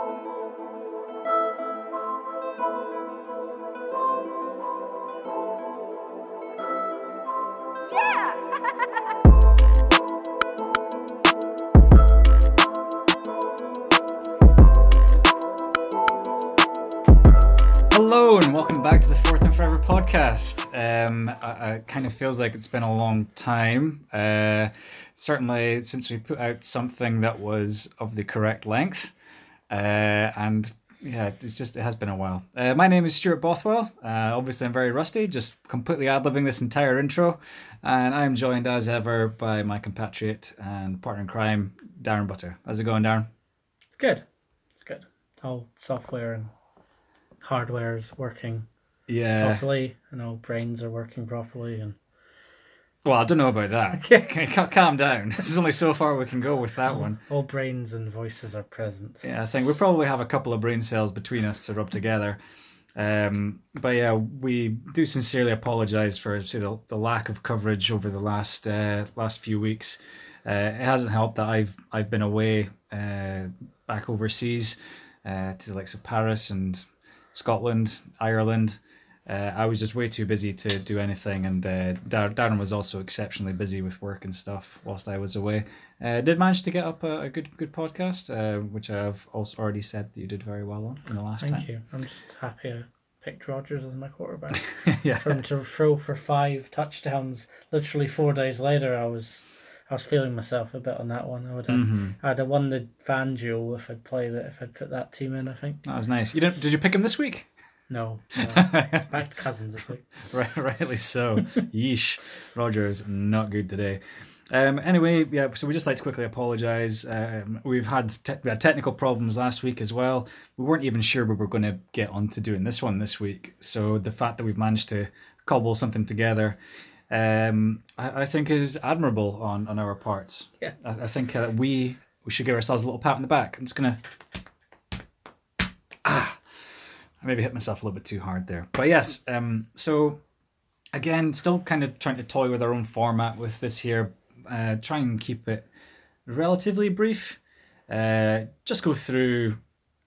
Hello and welcome back to the Fourth and Forever podcast. Um, it kind of feels like it's been a long time. Uh, certainly since we put out something that was of the correct length, uh, and yeah, it's just it has been a while. Uh, my name is Stuart Bothwell. Uh, obviously, I'm very rusty, just completely ad libbing this entire intro, and I'm joined as ever by my compatriot and partner in crime, Darren Butter. How's it going, Darren? It's good. It's good. All software and hardware is working Yeah. properly. and all brains are working properly, and Well, I don't know about that. Okay, calm down. There's only so far we can go with that one. all brains and voices are present. Yeah, I think we probably have a couple of brain cells between us to rub together. Um, but yeah, we do sincerely apologise for say, the, the lack of coverage over the last uh, last few weeks. Uh, it hasn't helped that I've I've been away uh, back overseas uh, to the likes of Paris and Scotland, Ireland. Uh, I was just way too busy to do anything, and uh, Dar- Darren was also exceptionally busy with work and stuff whilst I was away. Uh, did manage to get up a, a good good podcast, uh, which I have also already said that you did very well on in the last Thank time. you. I'm just happy I picked Rogers as my quarterback. yeah, For him to throw for five touchdowns literally four days later, I was I was feeling myself a bit on that one. I would have, Mhm. I'd have won the FanDuel if I'd played it, if I'd put that team in, I think. that was nice. You didn't? Did you pick him this week? No. no. Back to Cousins this week. right, rightly so. Yeesh, Rogers not good today. Um, anyway, yeah. So we just like to quickly apologise. Um, we've had te- we had technical problems last week as well. We weren't even sure we were going to get onto doing this one this week. So the fact that we've managed to cobble something together, um, I, I think is admirable on on our parts. Yeah. I, I think uh, we we should give ourselves a little pat on the back. I'm just gonna. Ah, I maybe hit myself a little bit too hard there. But yes, um, so again, still kind of trying to toy with our own format with this here. Uh, try and keep it relatively brief. Uh, just go through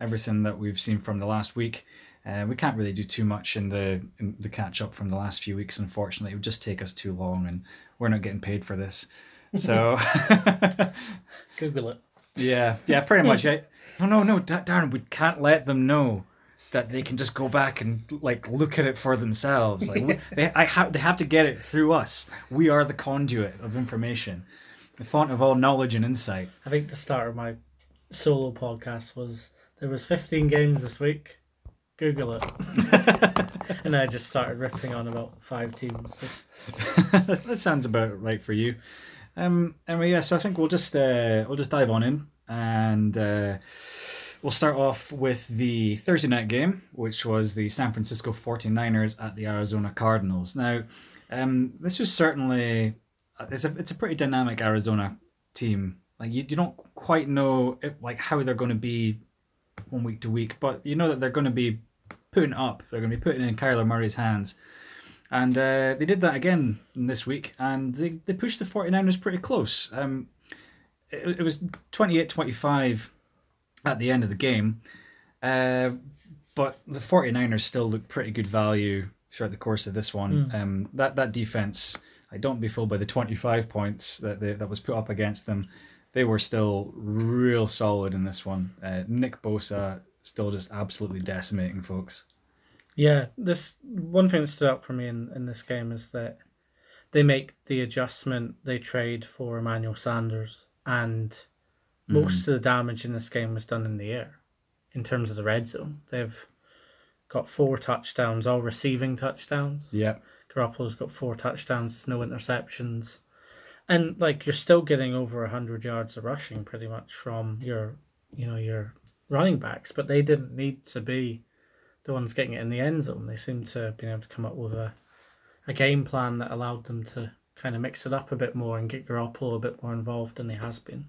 everything that we've seen from the last week. Uh, we can't really do too much in the in the catch up from the last few weeks. Unfortunately, it would just take us too long, and we're not getting paid for this. So Google it. yeah, yeah, pretty much. Yeah. No, no, no, Da- Darren, we can't let them know that they can just go back and like look at it for themselves. Like we, they, I have, they have to get it through us. We are the conduit of information, the font of all knowledge and insight. I think the start of my solo podcast was there was 15 games this week. Google it. and I just started ripping on about five teams. that sounds about right for you. Um, anyway, yeah. So I think we'll just uh, we'll just dive on in, and uh, we'll start off with the Thursday night game, which was the San Francisco 49ers at the Arizona Cardinals. Now, um, this was certainly it's a it's a pretty dynamic Arizona team. Like you, you don't quite know if, like how they're going to be one week to week, but you know that they're going to be putting up. They're going to be putting in Kyler Murray's hands. And uh, they did that again this week, and they, they pushed the 49ers pretty close. Um, it, it was 28 25 at the end of the game, uh, but the 49ers still look pretty good value throughout the course of this one. Um, that, that defense, I don't be fooled by the 25 points that, they, that was put up against them. They were still real solid in this one. Uh, Nick Bosa still just absolutely decimating folks. Yeah, this one thing that stood out for me in, in this game is that they make the adjustment, they trade for Emmanuel Sanders, and most mm. of the damage in this game was done in the air in terms of the red zone. They've got four touchdowns, all receiving touchdowns. Yeah. Garoppolo's got four touchdowns, no interceptions. And like you're still getting over hundred yards of rushing pretty much from your you know, your running backs, but they didn't need to be the ones getting it in the end zone. They seem to have been able to come up with a a game plan that allowed them to kind of mix it up a bit more and get Garoppolo a bit more involved than he has been.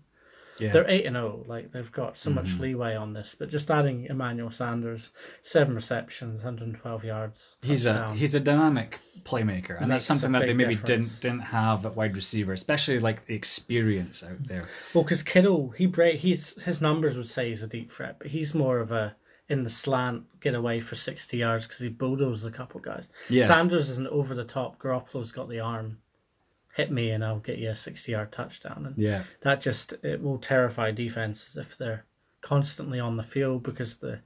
Yeah. They're eight and zero. Like they've got so Mm-hmm. much leeway on this, but just adding Emmanuel Sanders, seven receptions, 112 yards. He's a touchdown. he's a dynamic playmaker, and that's something that they maybe difference. didn't didn't have at wide receiver, especially like the experience out there. Well, because Kittle, he break he's his numbers would say he's a deep threat, but he's more of a in the slant get away for sixty yards because he bulldozes a couple guys. Yeah. Sanders is an over the top. Garoppolo's got the arm. Hit me and I'll get you a sixty yard touchdown. And Yeah, that just it will terrify defenses if they're constantly on the field because the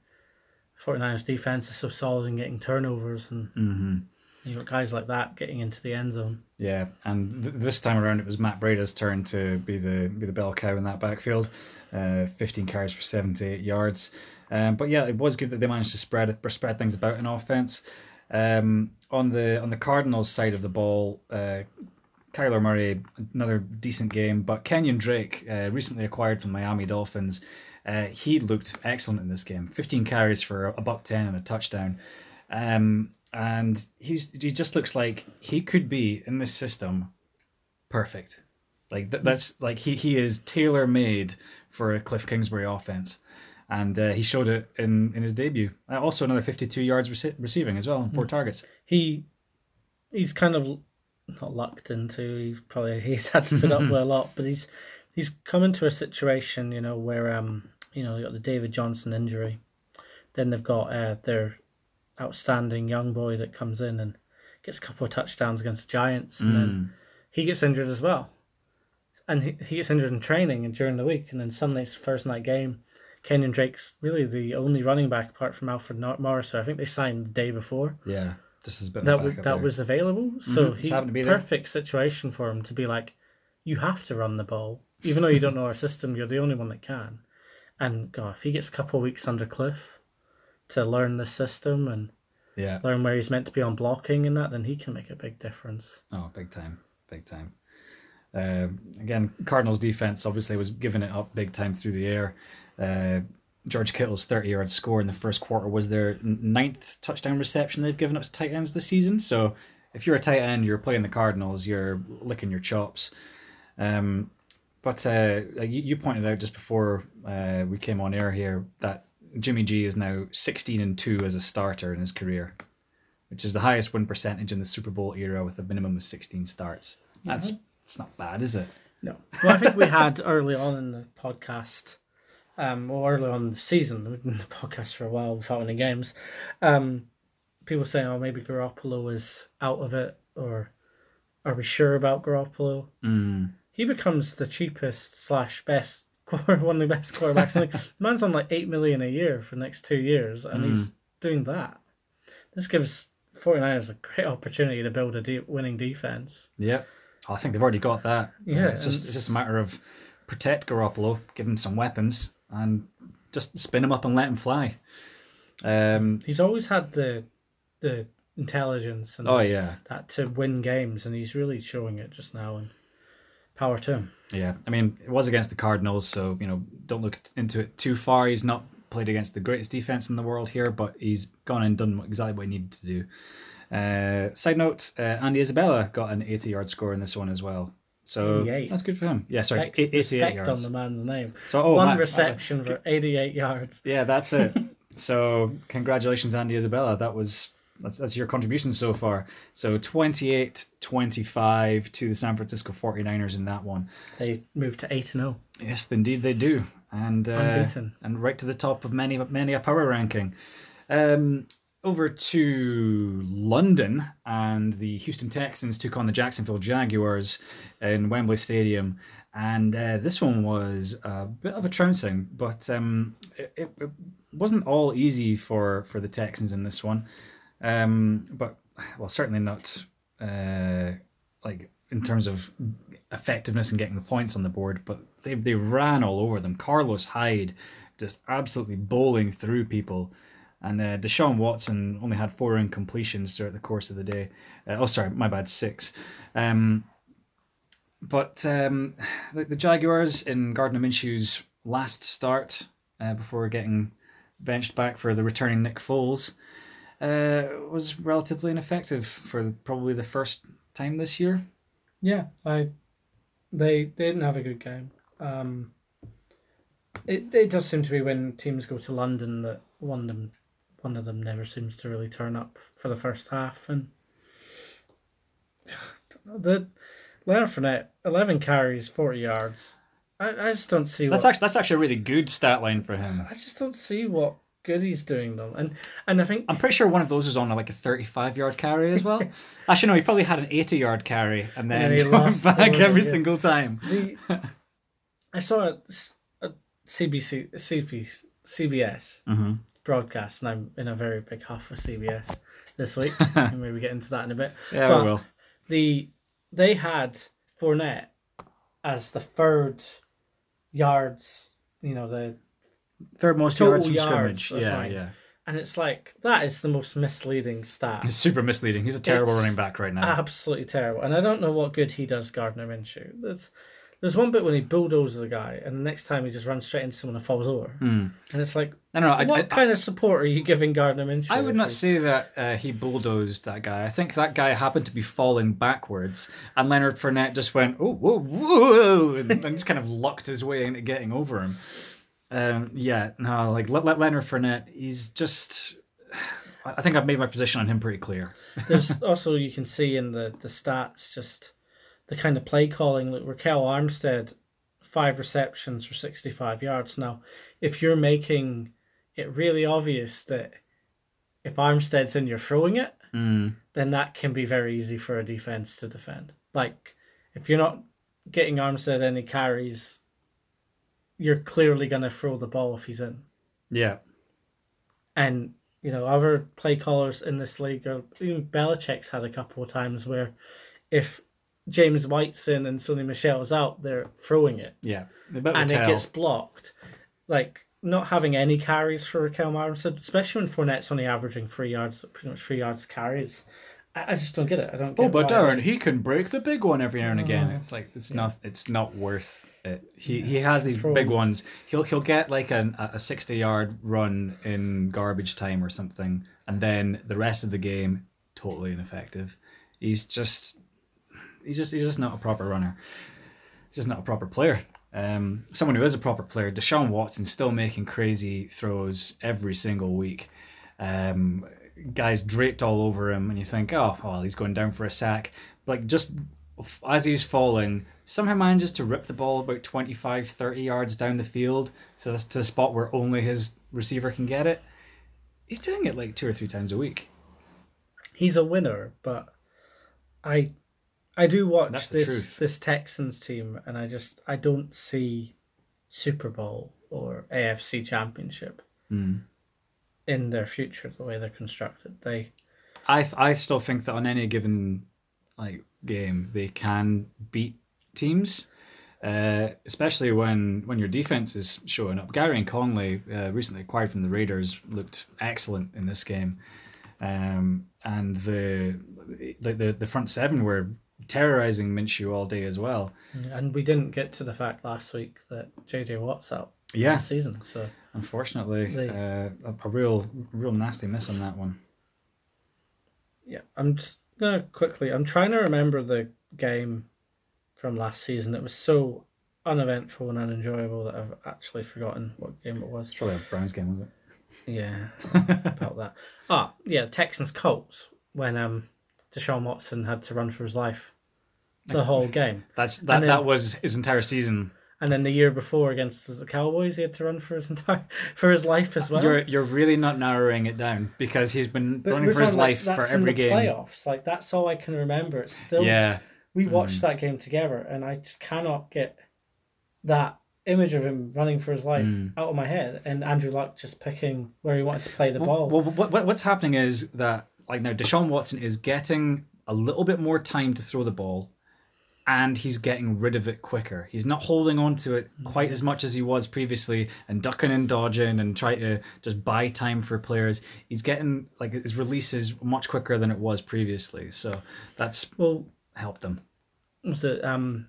49ers defense is so solid in getting turnovers and hmm you got guys like that getting into the end zone. yeah. And th- this time around, it was Matt Breida's turn to be the be the bell cow in that backfield. Uh, 15 carries for 78 yards. Um, but yeah, it was good that they managed to spread it, spread things about in offense. Um, on the on the Cardinals side of the ball, uh, Kyler Murray, another decent game, but Kenyon Drake, uh, recently acquired from Miami Dolphins, uh, he looked excellent in this game. 15 carries for a buck 10 and a touchdown. Um, and he's he just looks like he could be in this system perfect. Like th- that's like he he is tailor made for a Cliff Kingsbury offense, and uh, he showed it in in his debut. Uh, also another fifty two yards rece- receiving as well, and four targets. He he's kind of not lucked into. He's probably he's had to put up with a lot, but he's he's come into a situation, you know, where um you know you got the David Johnson injury, then they've got uh, their outstanding young boy that comes in and gets a couple of touchdowns against the Giants, and then he gets injured as well, and he, he gets injured in training and during the week, and then Sunday's first night game. Kenyon Drake's really the only running back apart from Alfred Morris, who I think they signed the day before Yeah, this has been that was, that was available. So Mhm, he happened to there. perfect situation for him to be like, you have to run the ball, even though you don't know our system. You're the only one that can. And God, if he gets a couple of weeks under Cliff to learn the system and yeah. learn where he's meant to be on blocking and that, then he can make a big difference. Oh, big time, big time. Uh, again, Cardinals defense obviously was giving it up big time through the air. Uh, George Kittle's 30 yard score in the first quarter was their ninth touchdown reception they've given up to tight ends this season. So if you're a tight end, you're playing the Cardinals, you're licking your chops. Um, but uh, you, you pointed out just before uh, we came on air here that Jimmy G is now 16 and 2 as a starter in his career, which is the highest win percentage in the Super Bowl era with a minimum of 16 starts. That's it's not bad, is it? No. Well, I think we had early on in the podcast, um, or early on in the season, we've been in the podcast for a while without any games, um, people saying, oh, maybe Garoppolo is out of it, or are we sure about Garoppolo? Mm. He becomes the cheapest slash best, one of the best quarterbacks. the. Man's on like 8 million a year for the next two years, and he's doing that. This gives 49ers a great opportunity to build a de- winning defense. Yep. I think they've already got that. Yeah, it's just it's just a matter of protect Garoppolo, give him some weapons, and just spin him up and let him fly. Um. He's always had the the intelligence and Oh yeah. that to win games, and he's really showing it just now. And power to him. Yeah, I mean, it was against the Cardinals, so you know, don't look into it too far. He's not played against the greatest defense in the world here, but he's gone and done exactly what he needed to do. Uh, side note: uh, Andy Isabella got an 80-yard score in this one as well, so 88. that's good for him. Yeah, sorry, Respect, eight- 88 respect yards. on the man's name. So oh, One Matt- reception for 88 yards. yeah, that's it. so congratulations, Andy Isabella. That was that's, that's your contribution so far. So 28-25 to the San Francisco 49ers in that one. They moved to 8 0. Yes, indeed they do, and uh, Unbeaten. and right to the top of many many a power ranking. Um, over to London, and the Houston Texans took on the Jacksonville Jaguars in Wembley Stadium, and uh, this one was a bit of a trouncing, but um, it, it, wasn't all easy for for the Texans in this one. Um, but well, certainly not uh, like in terms of effectiveness and getting the points on the board. But they they ran all over them. Carlos Hyde just absolutely bowling through people. And uh, Deshaun Watson only had four incompletions throughout the course of the day. Uh, oh, sorry, my bad, six. Um, but um, the, the Jaguars in Gardner Minshew's last start uh, before getting benched back for the returning Nick Foles uh, was relatively ineffective for probably the first time this year. Yeah, I they they didn't have a good game. Um, It it does seem to be when teams go to London that them one of them never seems to really turn up for the first half and the Leonard Fournette eleven carries forty yards. I, I just don't see That's what actually that's actually a really good stat line for him. I just don't see what good he's doing though. And and I think I'm pretty sure one of those was on like a 35 yard carry as well. actually, no, he probably had an 80 yard carry and then, then he lost back the every single time. the I saw a, a CBC CB, CBS Mm-hmm. broadcast, and I'm in a very big huff for CBS this week. and maybe get into that in a bit. Yeah, But- we will. The they had Fournette as the third yards, you know the, Third most yards from yards, scrimmage. Yeah, right. yeah. and it's like that is the most misleading stat. It's super misleading. He's a terrible It's running back right now. Absolutely terrible, and I don't know what good he does Gardner Minshew. There's there's one bit when he bulldozes a guy, and the next time he just runs straight into someone and falls over, and it's like, no, no, I, what I, kind of support are you giving Gardner Minshew? I would not say that uh, he bulldozed that guy. I think that guy happened to be falling backwards, and Leonard Fournette just went, oh, whoa, whoa, and, and just kind of lucked his way into getting over him. Um, yeah, no, like let, let Leonard Fournette, he's just. I I think I've made my position on him pretty clear. There's also you can see in the the stats just the kind of play calling. Like Ryquell Armstead, five receptions for sixty five yards. Now, if you're making it really obvious that if Armstead's in, you're throwing it, Mm. then that can be very easy for a defense to defend. Like if you're not getting Armstead any carries, you're clearly gonna throw the ball if he's in. Yeah, And you know, other play callers in this league, or even Belichick's had a couple of times where if James White's in and Sony Michel's out, they're throwing it yeah. A bit of a and it gets blocked. Like not having any carries for Ryquell Armstead, especially when Fournette's only averaging three yards, pretty much three yards carries. I, I just don't get it. I don't. Get Oh, but Darren, he can break the big one every now and again. Oh. It's like it's not it's not worth it. He he has these Throw big him. ones. He'll he'll get like an, a sixty yard run in garbage time or something, and then the rest of the game totally ineffective. He's just he's just he's just not a proper runner. He's just not a proper player. Um, someone who is a proper player, Deshaun Watson, still making crazy throws every single week. Um, guys draped all over him, and you think, oh, well, he's going down for a sack. Like, just as he's falling, somehow manages to rip the ball about 25, 30 yards down the field so that's to a spot where only his receiver can get it. He's doing it like two or three times a week. he's a winner, but I I do watch That's this this Texans team, and I just I don't see Super Bowl or AFC Championship Mm. in their future the way they're constructed. They I th- I still think that on any given like game they can beat teams, uh, especially when when your defense is showing up. Gareon Conley, uh, recently acquired from the Raiders, looked excellent in this game, um, and the, the the the front seven were terrorizing Minshew all day as well. and we didn't get to the fact last week that JJ Watt's out Yeah, this season. So unfortunately, They- uh, a, real real nasty miss on that one. yeah, I'm just gonna quickly. I'm trying to remember the game from last season. It was so uneventful and unenjoyable that I've actually forgotten what game it was. It's probably a Browns game, was it? Yeah, about that. Ah, yeah, Texans Colts when um Deshaun Watson had to run for his life the whole game, That's that. then- that was his entire season. and then the year before against was the Cowboys, he had to run for his entire for his life as well. You're you're really not narrowing it down because he's been But running for his like, life for every the game. Playoffs, like that's all I can remember. It's still Yeah, we Mm. watched that game together, and I just cannot get that image of him running for his life Mm. out of my head, and Andrew Luck just picking where he wanted to play the ball. Well, what, what what's happening is that like now Deshaun Watson is getting a little bit more time to throw the ball, and he's getting rid of it quicker. He's not holding on to it quite as much as he was previously, and ducking and dodging and trying to just buy time for players. He's getting like his release is much quicker than it was previously, so that's well, helped them. was it um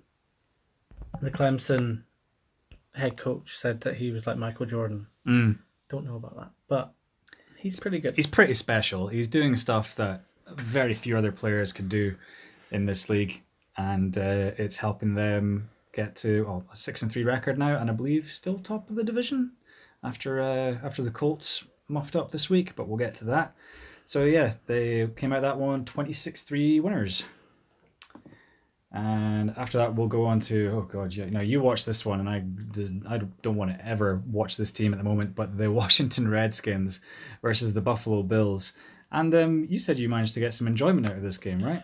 the Clemson head coach said that he was like Michael Jordan. Mm. Don't know about that, but he's pretty good. he's pretty special. He's doing stuff that very few other players could do in this league, and uh, it's helping them get to a six and three record now, and I believe still top of the division after uh, after the Colts muffed up this week. But we'll get to that. So yeah, they came out that one 26-3 winners. And after that, we'll go on to oh god, yeah, you know, you watch this one, and I I don't want to ever watch this team at the moment. But the Washington Redskins versus the Buffalo Bills, and um, you said you managed to get some enjoyment out of this game, right?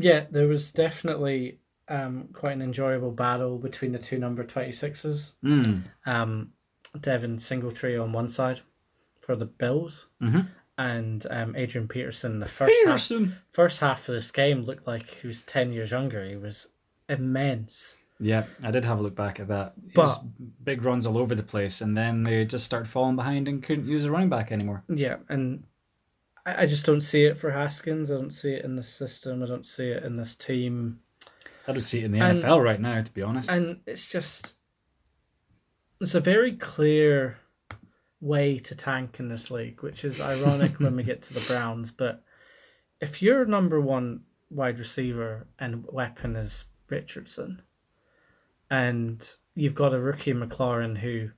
Yeah, there was definitely um, quite an enjoyable battle between the two number 26s. Mm. Um, Devin Singletary on one side for the Bills, Mhm. and um, Adrian Peterson. The first half, first half of this game looked like he was 10 years younger. He was immense. Yeah, I did have a look back at that. It But- big runs all over the place, and then they just started falling behind and couldn't use a running back anymore. Yeah, and I, just don't see it for Haskins. I don't see it in the system. I don't see it in this team. I don't see it in the And- NFL right now, to be honest. And it's just it's a very clear way to tank in this league, which is ironic when we get to the Browns. But if your number one wide receiver and weapon is Richardson, and you've got a rookie McLaurin who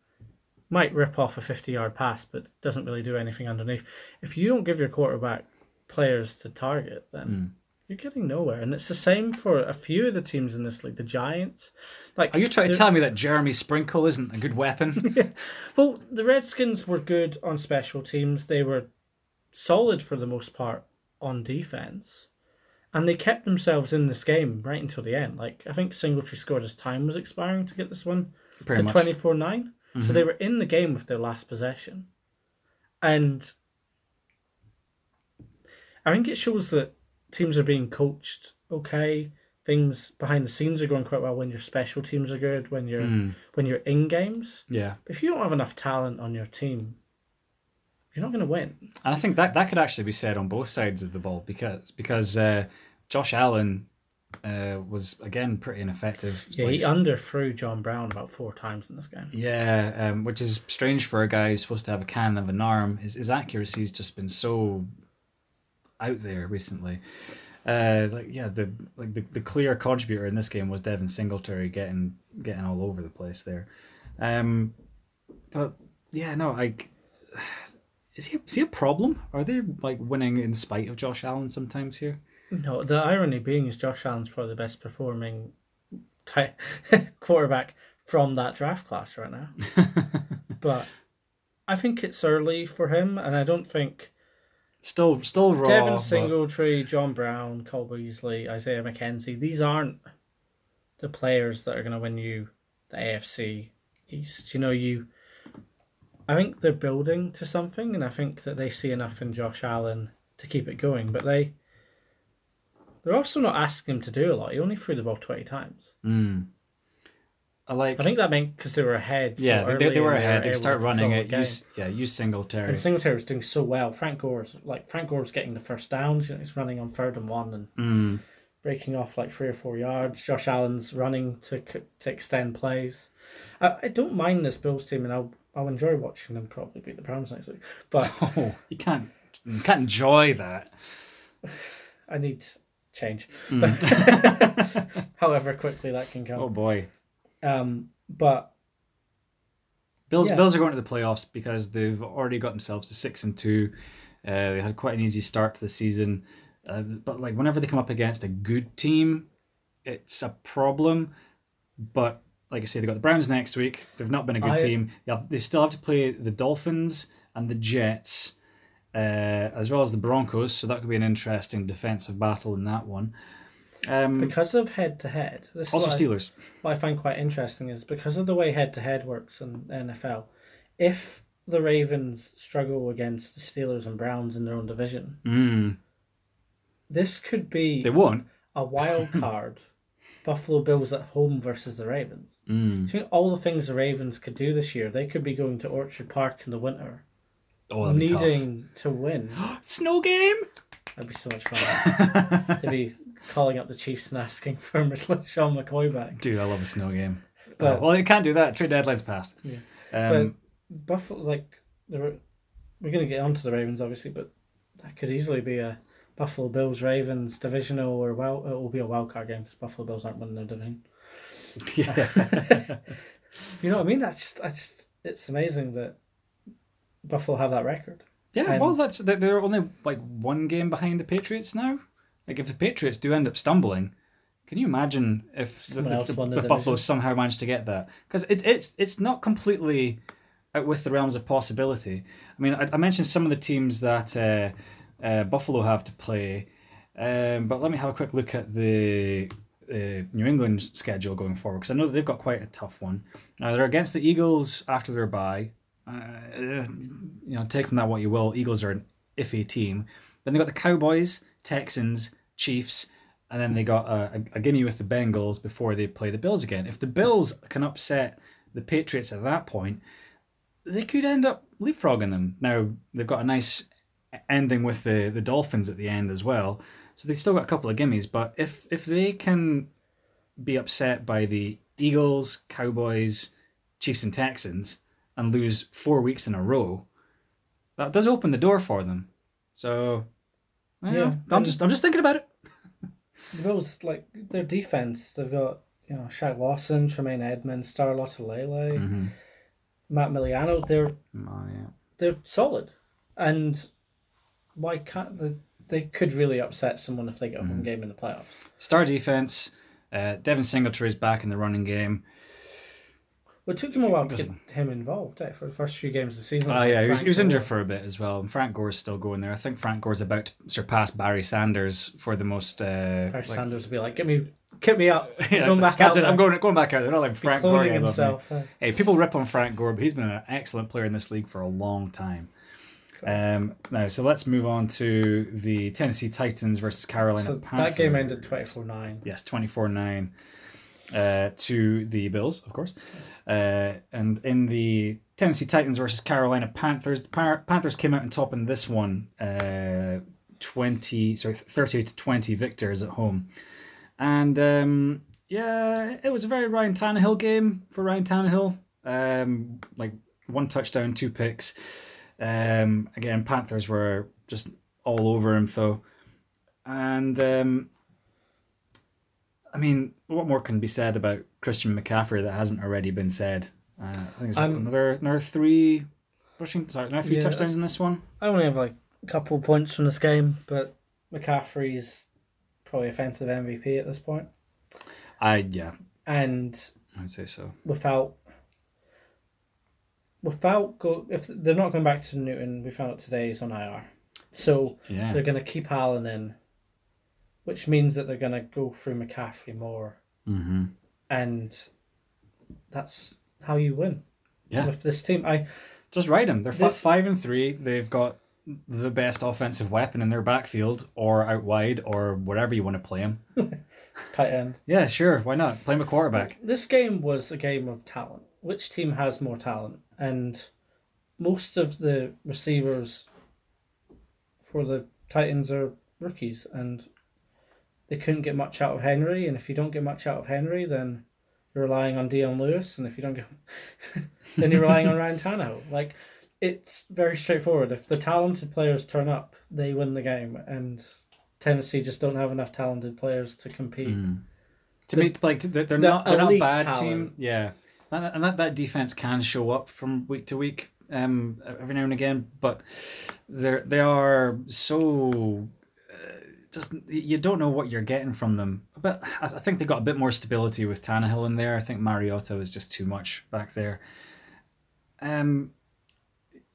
might rip off a fifty-yard pass but doesn't really do anything underneath, if you don't give your quarterback players to target, then hmm. you're getting nowhere. And it's the same for a few of the teams in this league. The Giants, like Are you trying to tell me that Jeremy Sprinkle isn't a good weapon? Well, the Redskins were good on special teams. They were solid for the most part on defense. And they kept themselves in this game right until the end. Like I think Singletary scored as time was expiring to get this one Pretty to twenty four nine. So they were in the game with their last possession. And I think it shows that teams are being coached okay. Things behind the scenes are going quite well when your special teams are good, when you're Mm, when you're in games. yeah, If you don't have enough talent on your team, you're not going to win. and I think that that could actually be said on both sides of the ball because because uh, Josh Allen uh, was again pretty ineffective. Yeah, Like, he underthrew John Brown about four times in this game. Yeah, um, which is strange for a guy who's supposed to have a cannon of an arm. His, his accuracy's just been so out there recently. Uh, like yeah, the like the, the clear contributor in this game was Devin Singletary getting getting all over the place there. Um, but yeah, no, like is he is he a problem? Are they like winning in spite of Josh Allen sometimes here? No, the irony being is Josh Allen's probably the best performing ty- quarterback from that draft class right now. but I think it's early for him, and I don't think Still still raw. Devin but- Singletary, John Brown, Cole Beasley, Isaiah McKenzie, these aren't the players that are going to win you the AFC East. You know, you. I think they're building to something, and I think that they see enough in Josh Allen to keep it going. But they, they're also not asking him to do a lot. He only threw the ball twenty times. Mm. I like. I think that meant because they were ahead. Yeah, they, they, they were ahead. They able start running it. Use yeah, use Singletary. And Singletary was doing so well. Frank Gore's like Frank Gore's getting the first downs. You know, he's running on third and one and Mm. breaking off like three or four yards. Josh Allen's running to to extend plays. I, I don't mind this Bills team, and I'll I'll enjoy watching them probably beat the Browns next week. But Oh, you can't you can't enjoy that. I need change. Mm. However quickly that can come. Oh boy, Um, but Bills Yeah. Bills are going to the playoffs because they've already got themselves to six and two. Uh, they had quite an easy start to the season, uh, but like whenever they come up against a good team, it's a problem. But like I say, they got the Browns next week. They've not been a good I- team. They, have, they still have to play the Dolphins and the Jets, uh, as well as the Broncos. So that could be an interesting defensive battle in that one. Um, because of head to head, also what I- Steelers. what I find quite interesting is because of the way head to head works in the NFL, if the Ravens struggle against the Steelers and Browns in their own division, Mm, this could be they won't. a wild card Buffalo Bills at home versus the Ravens. Mm. Think all the things the Ravens could do this year, they could be going to Orchard Park in the winter, Oh, needing to win. Snow game. That'd be so much fun. They'd be calling up the Chiefs and asking for Sean McCoy back. Dude, I love a snow game. But- Uh, well, you can't do that. Trade deadline's passed. Yeah. Um, Buffalo, like we're going to get onto the Ravens, obviously, but that could easily be a Buffalo Bills Ravens divisional or well, it will be a wild card game because Buffalo Bills aren't winning their division. Yeah. You know what I mean? That's just, I just, it's amazing that Buffalo have that record. Yeah, And- well, that's they're- only like one game behind the Patriots now. Like, if the Patriots do end up stumbling, can you imagine if the, if the, the Buffalo somehow managed to get that? Because it's it's it's not completely out with the realms of possibility. I mean, I, I mentioned some of the teams that uh, uh, Buffalo have to play, um, but let me have a quick look at the. Uh, New England schedule going forward because I know that they've got quite a tough one. Now they're against the Eagles after their bye, uh, you know, take from that what you will. Eagles are an iffy team. Then they got the Cowboys, Texans, Chiefs, and then they got a, a, a gimme with the Bengals before they play the Bills again. If the Bills can upset the Patriots at that point, they could end up leapfrogging them. Now they've got a nice ending with the the Dolphins at the end as well, so they've still got a couple of gimmies. But if if they can be upset by the Eagles, Cowboys, Chiefs, and Texans and lose four weeks in a row, that does open the door for them. So, yeah, I'm just I'm just thinking about it. The Bills, like their defense, they've got you know Shaq Lawson, Tremaine Edmunds, Star Lotulelei, Mm-hmm. Matt Milano. They're Oh, yeah. they're solid, and why can't they? They could really upset someone if they get a Mm-hmm. home game in the playoffs. Star defense. Uh, Devin Singletary is back in the running game. Well, it took them a while to get him involved eh, for the first few games of the season. Oh yeah, he was, he was injured for a bit as well. And Frank Gore's still going there. I think Frank Gore's about to surpass Barry Sanders for the most. Uh, Barry like- Sanders would be like, "Get me, get me up, Yeah, going back that's out it. I'm going going back out there. Not like Frank Gore. cloning I love me. himself. eh. Hey, people rip on Frank Gore, but he's been an excellent player in this league for a long time. Um, now, so let's move on to the Tennessee Titans versus Carolina So Panthers. that game ended 24-9. Yes, 24 9 uh, to the Bills, of course. Uh, and in the Tennessee Titans versus Carolina Panthers, the Panthers came out on top in this one uh, 20, sorry, 38 to 20 victors at home. And um, yeah, it was a very Ryan Tannehill game for Ryan Tannehill. Um, like one touchdown, two picks. Um, again, Panthers were just all over him, though. And um, I mean, what more can be said about Christian McCaffrey that hasn't already been said? Uh, I think there's I'm- another another three rushing, sorry, another three Yeah. touchdowns in this one. I only have like a couple of points from this game, but McCaffrey's probably offensive MVP at this point. I yeah, And I'd say so. without without go if they're not going back to Newton, we found out today he's on IR. So Yeah, they're going to keep Allen in, which means that they're going to go through McCaffrey more, mm-hmm. and that's how you win yeah. with this team. I Just ride them. They're This- five and three. They've got the best offensive weapon in their backfield, or out wide, or wherever you want to play him. tight end. Yeah, sure. Why not? Play him a quarterback. This game was a game of talent. Which team has more talent? And most of the receivers for the Titans are rookies, and they couldn't get much out of Henry. And if you don't get much out of Henry, then you're relying on Dion Lewis, and if you don't get, then you're relying on Ryan Tannehill. Like it's very straightforward. If the talented players turn up, they win the game, and Tennessee just don't have enough talented players to compete. Mm. To The- me, like they're, they're the not they're not a bad talent. team. Yeah, and, and that that defense can show up from week to week, um, every now and again. But they're they are so just you don't know what you're getting from them. But I, I think they got a bit more stability with Tannehill in there. I think Mariota was just too much back there. Um,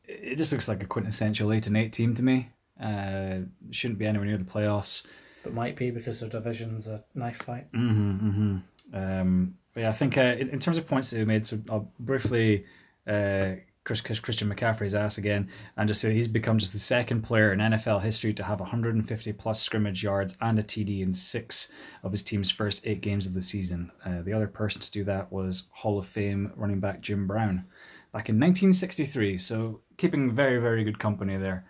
it just looks like a quintessential eight and eight team to me. Uh, shouldn't be anywhere near the playoffs. But might be because their division's a knife fight. Mm-hmm, mm-hmm. Um, but yeah, I think uh, in, in terms of points that we made, so I'll briefly uh, Chris, Chris, Christian McCaffrey's ass again and just say he's become just the second player in NFL history to have 150 plus scrimmage yards and a TD in six of his team's first eight games of the season. Uh, the other person to do that was Hall of Fame running back Jim Brown back in 1963. So keeping very, very good company there.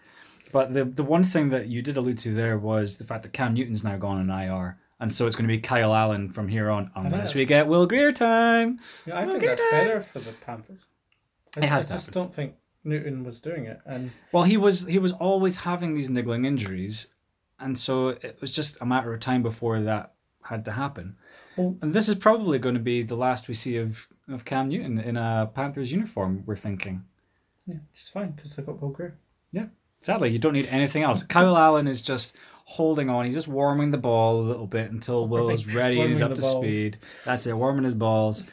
But the the one thing that you did allude to there was the fact that Cam Newton's now gone on IR. And so it's going to be Kyle Allen from here on, unless we get Will Grier time. Yeah, I think Okay, that's then. better for the Panthers. I, It has I to just happen. don't think Newton was doing it, and Well, he was he was always having these niggling injuries, and so it was just a matter of time before that had to happen. Well- and this is probably going to be the last we see of, of Cam Newton in a Panthers uniform, we're thinking. Yeah, which is fine because they got Will Grier. Yeah, sadly, you don't need anything else. Kyle Allen is just holding on. He's just warming the ball a little bit until Will is ready and he's up to balls. speed. That's it, warming his balls.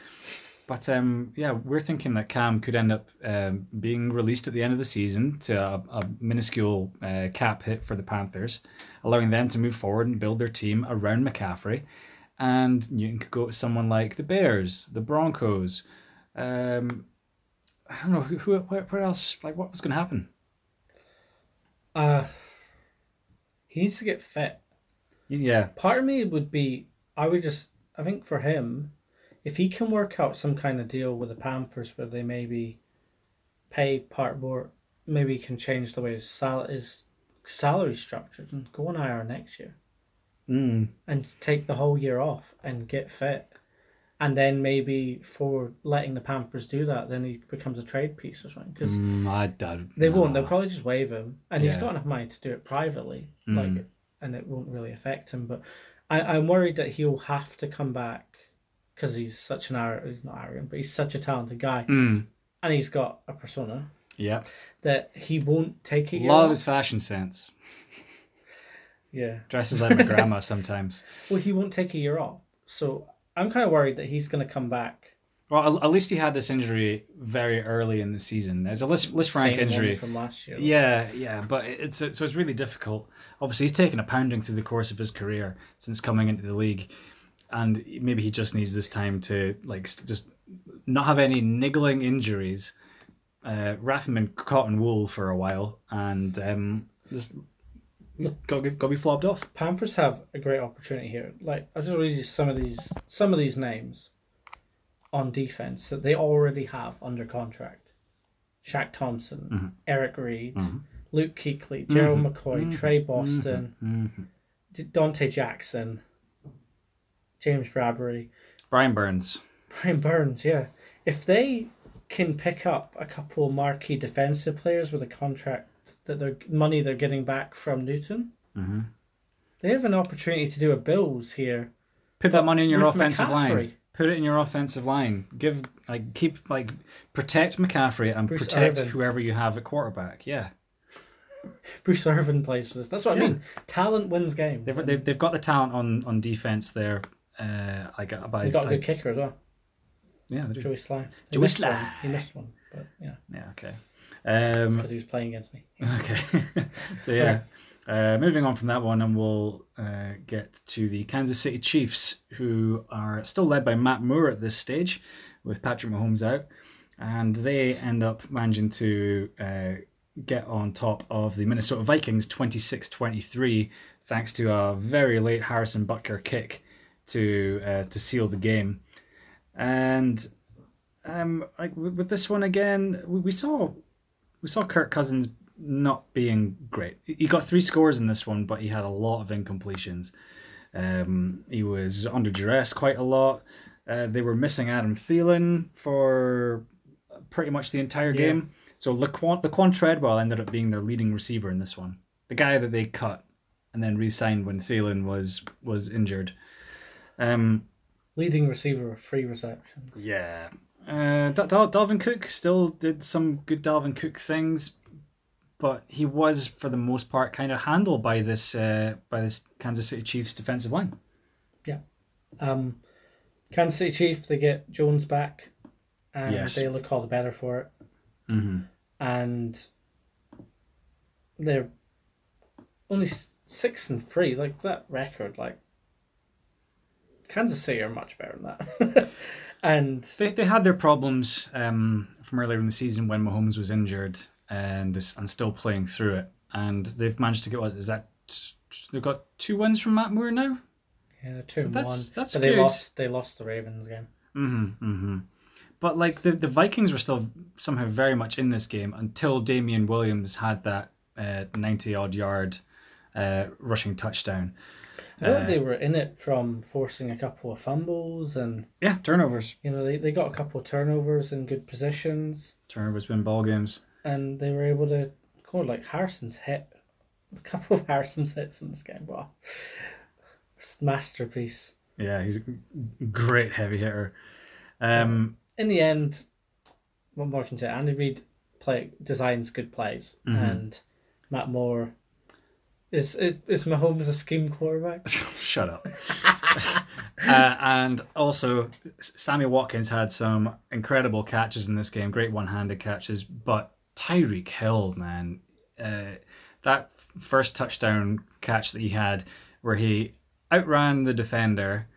But um, yeah, we're thinking that Cam could end up um, being released at the end of the season to a, a minuscule uh, cap hit for the Panthers, allowing them to move forward and build their team around McCaffrey. And Newton could go to someone like the Bears, the Broncos. Um, I don't know who, who where, where else. Like, what was going to happen? Uh, he needs to get fit. Yeah, Part of me would be, I would just, I think for him, if he can work out some kind of deal with the Panthers where they maybe pay part more, maybe he can change the way his, sal- his salary structured and go on IR next year Mm. and take the whole year off and get fit. And then maybe for letting the Panthers do that, then he becomes a trade piece or something. Because Mm, I doubt. they won't. They'll probably just waive him, and he's got enough money to do it privately, Mm. like, and it won't really affect him. But I, I'm worried that he'll have to come back because he's such an ar- he's not arrogant, but he's such a talented guy, Mm. and he's got a persona Yeah, that he won't take it. love his fashion sense. Yeah. Dresses like my grandma sometimes. Well, he won't take a year off, so I'm kind of worried that he's going to come back. Well, at- least he had this injury very early in the season. There's a Lis, Lisfranc injury. from last year. Yeah, yeah, but it's so it's really difficult. Obviously, he's taken a pounding through the course of his career since coming into the league, and maybe he just needs this time to like st- just not have any niggling injuries, uh, wrap him in cotton wool for a while, and um, just he's got to got to be flopped off. Panthers have a great opportunity here. Like I'll just read you some of these some of these names on defense that they already have under contract. Shaq Thompson, Mm-hmm. Eric Reid, Luke Kuechly, Gerald McCoy, Tre Boston, Mm-hmm. Donte Jackson, James Bradberry, Brian Burns. Brian Burns. Yeah, if they can pick up a couple marquee defensive players with a contract that their money they're getting back from Newton, Mm-hmm. they have an opportunity to do a Bills here. Put that money in your offensive line. Put it in your offensive line. Give like keep like protect McCaffrey and Bruce protect Irvin. whoever you have at quarterback. Yeah, Bruce Irvin plays for this. That's what I mean. Talent wins games. they've, they've, they've got the talent on on defense there. Uh, uh, by He's got a good kicker as well. yeah, they do. Joey Slye. He Joey Slye. one. He missed one, but yeah, Yeah, okay. Um, because he was playing against me. okay. so yeah, uh, moving on from that one, and we'll uh, get to the Kansas City Chiefs, who are still led by Matt Moore at this stage, with Patrick Mahomes out, and they end up managing to uh, get on top of the Minnesota Vikings 26-23 thanks to a very late Harrison Butker kick to uh, to seal the game, and um, like with this one again, we, we saw we saw Kirk Cousins not being great. He got three scores in this one, but he had a lot of incompletions. Um, he was under duress quite a lot. Uh, they were missing Adam Thielen for pretty much the entire Yeah. game. So Laquon, Laquon Treadwell ended up being their leading receiver in this one. The guy that they cut and then re-signed when Thielen was was injured. Um, Leading receiver of three receptions. yeah. Uh, Dal- Dalvin Cook still did some good Dalvin Cook things, but he was for the most part kind of handled by this uh, by this Kansas City Chiefs defensive line. Yeah. Um, Kansas City Chiefs, they get Jones back, and Yes. they look all the better for it. Mm-hmm. And they're only six and three. Like that record, like Kansas City are much better than that. and They, they had their problems um, from earlier in the season when Mahomes was injured and and still playing through it, and they've managed to get what is that? They've got two wins from Matt Moore now. yeah, two So that's- one. that's but they good. lost. They lost the Ravens game. Mm-hmm, mm-hmm. But like the, the Vikings were still somehow very much in this game until Damien Williams had that uh, ninety odd yard uh, rushing touchdown. I thought Uh, they were in it from forcing a couple of fumbles and Yeah, turnovers. you know they, they got a couple of turnovers in good positions Turnovers win ball games. and they were able to go like Harrison's hit a couple of Harrison's hits in this game. Wow. Masterpiece. Yeah, he's a great heavy hitter. Um, In the end, what more can say? Andy Reid play designs good plays, Mm-hmm. and Matt Moore is is, is Mahomes a scheme quarterback? Shut up. uh, and also, Sammy Watkins had some incredible catches in this game, great one-handed catches. But Tyreek Hill, man, uh, that first touchdown catch that he had, where he outran the defender,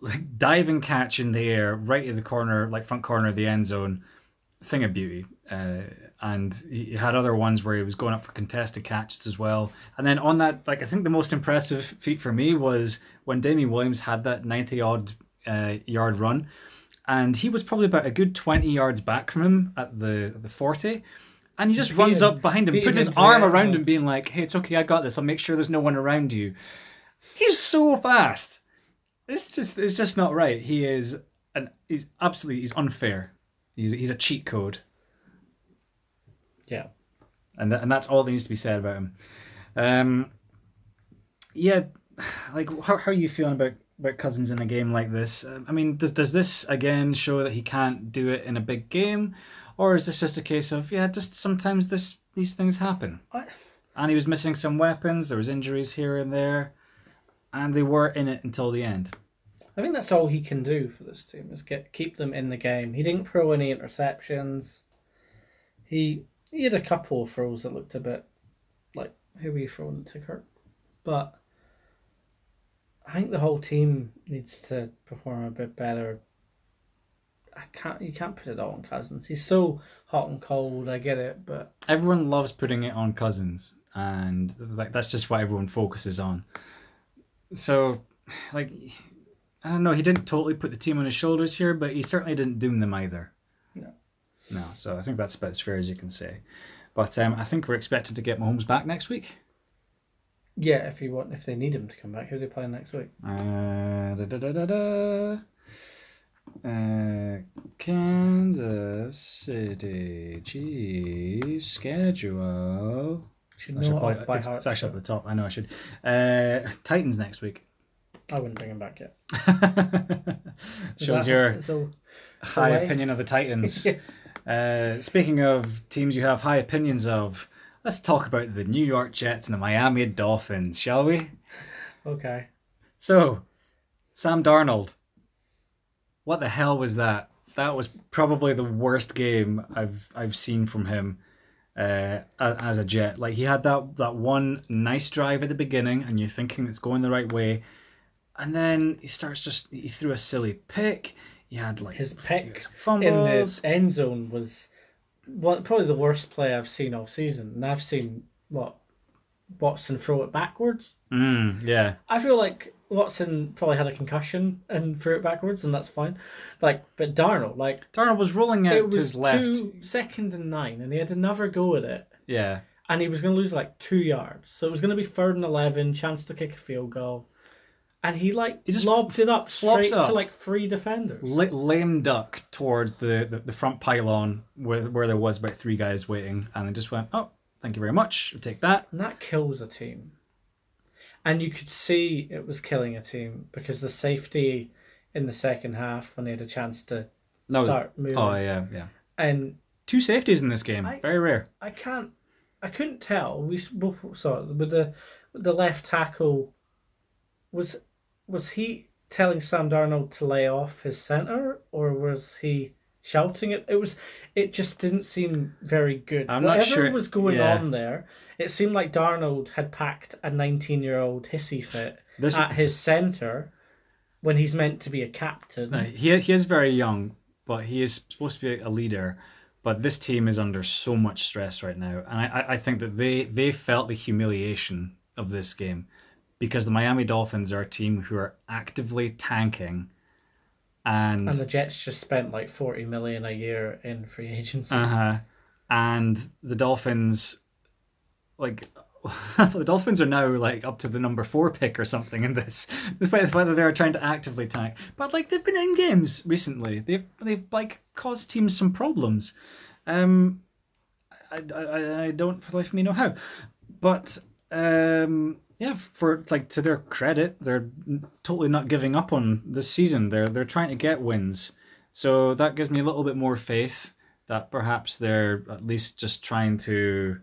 like diving catch in the air, right at the corner, like front corner of the end zone, thing of beauty. Uh, and he had other ones where he was going up for contested catches as well. And then on that, like I think the most impressive feat for me was when Damien Williams had that ninety odd uh, yard run, and he was probably about a good twenty yards back from him at the the forty. And he just Beat runs him- up behind him, puts him his arm around zone. him, being like, "Hey, it's okay, I got this. I'll make sure there's no one around you." He's so fast. It's just it's just not right. He is an he's absolutely he's unfair. He's he's a cheat code, Yeah. and that, and that's all that needs to be said about him. Um, yeah, like how how are you feeling about about Cousins in a game like this? Um, I mean, does does this again show that he can't do it in a big game, or is this just a case of yeah, just sometimes this these things happen? And he was missing some weapons. There was injuries here and there, and they were in it until the end. I think that's all he can do for this team is get keep them in the game. He didn't throw any interceptions. He he had a couple of throws that looked a bit like who were you throwing it to Kirk, but I think the whole team needs to perform a bit better. I can't you can't put it all on Cousins. He's so hot and cold. I get it, but everyone loves putting it on cousins and like that's just what everyone focuses on so like i don't know he didn't totally put the team on his shoulders here but he certainly didn't doom them either. No so i think that's about as fair as you can say but um, i think we're expected to get Mahomes back next week yeah, if you want, if they need him to come back, who are they playing next week? uh, da, da, da, da, da. Uh, Kansas City Chiefs schedule. Should I know probably- by it's, heart. it's actually up at the top. I know I should. Uh, Titans next week. I wouldn't bring him back yet. Shows that- your so- high way? opinion of the Titans. uh, speaking of teams you have high opinions of, let's talk about the New York Jets and the Miami Dolphins, shall we? okay. So, Sam Darnold. What the hell was that? That was probably the worst game I've I've seen from him uh, as a Jet. Like he had that that one nice drive at the beginning, and you're thinking it's going the right way, and then he starts just he threw a silly pick. He had like His pick in the end zone was one, probably the worst play I've seen all season. And I've seen what Watson throw it backwards. Mm, yeah, I feel like Watson probably had a concussion and threw it backwards, and that's fine. Like, but Darnold, like Darnold was rolling out it to was his left. two second and nine, and he had another go at it, Yeah, and he was going to lose like two yards. So it was going to be third and eleven, chance to kick a field goal, and he like He just lobbed it up straight up. to like three defenders. L- lame duck towards the, the, the front pylon where, where there was about three guys waiting, and I just went, "Oh, thank you very much. I'll take that." And that kills a team. And you could see it was killing a team because the safety in the second half when they had a chance to No, start moving. Oh yeah, yeah. And Two safeties in this game, I- very rare. I can't, I couldn't tell. We both saw it with the the left tackle. Was was he telling Sam Darnold to lay off his center, or was he shouting it? It was. It just didn't seem very good. I'm not Whatever sure- was going yeah. on there, it seemed like Darnold had packed a 19 year old hissy fit There's- at his center when he's meant to be a captain. Uh, he he is very young, but he is supposed to be a leader. But this team is under so much stress right now, and I- I think that they they felt the humiliation of this game because the Miami Dolphins are a team who are actively tanking, and And the Jets just spent like 40 million a year in free agency. Uh huh. And the Dolphins, like, the Dolphins are now like up to the number four pick or something in this, despite the fact that they're trying to actively tank. But like, they've been in games recently. They've they've like caused teams some problems. Um, I I, I don't for the life of me know how, but um, yeah, for like to their credit, they're totally not giving up on this season. They're they're trying to get wins, so that gives me a little bit more faith that perhaps they're at least just trying to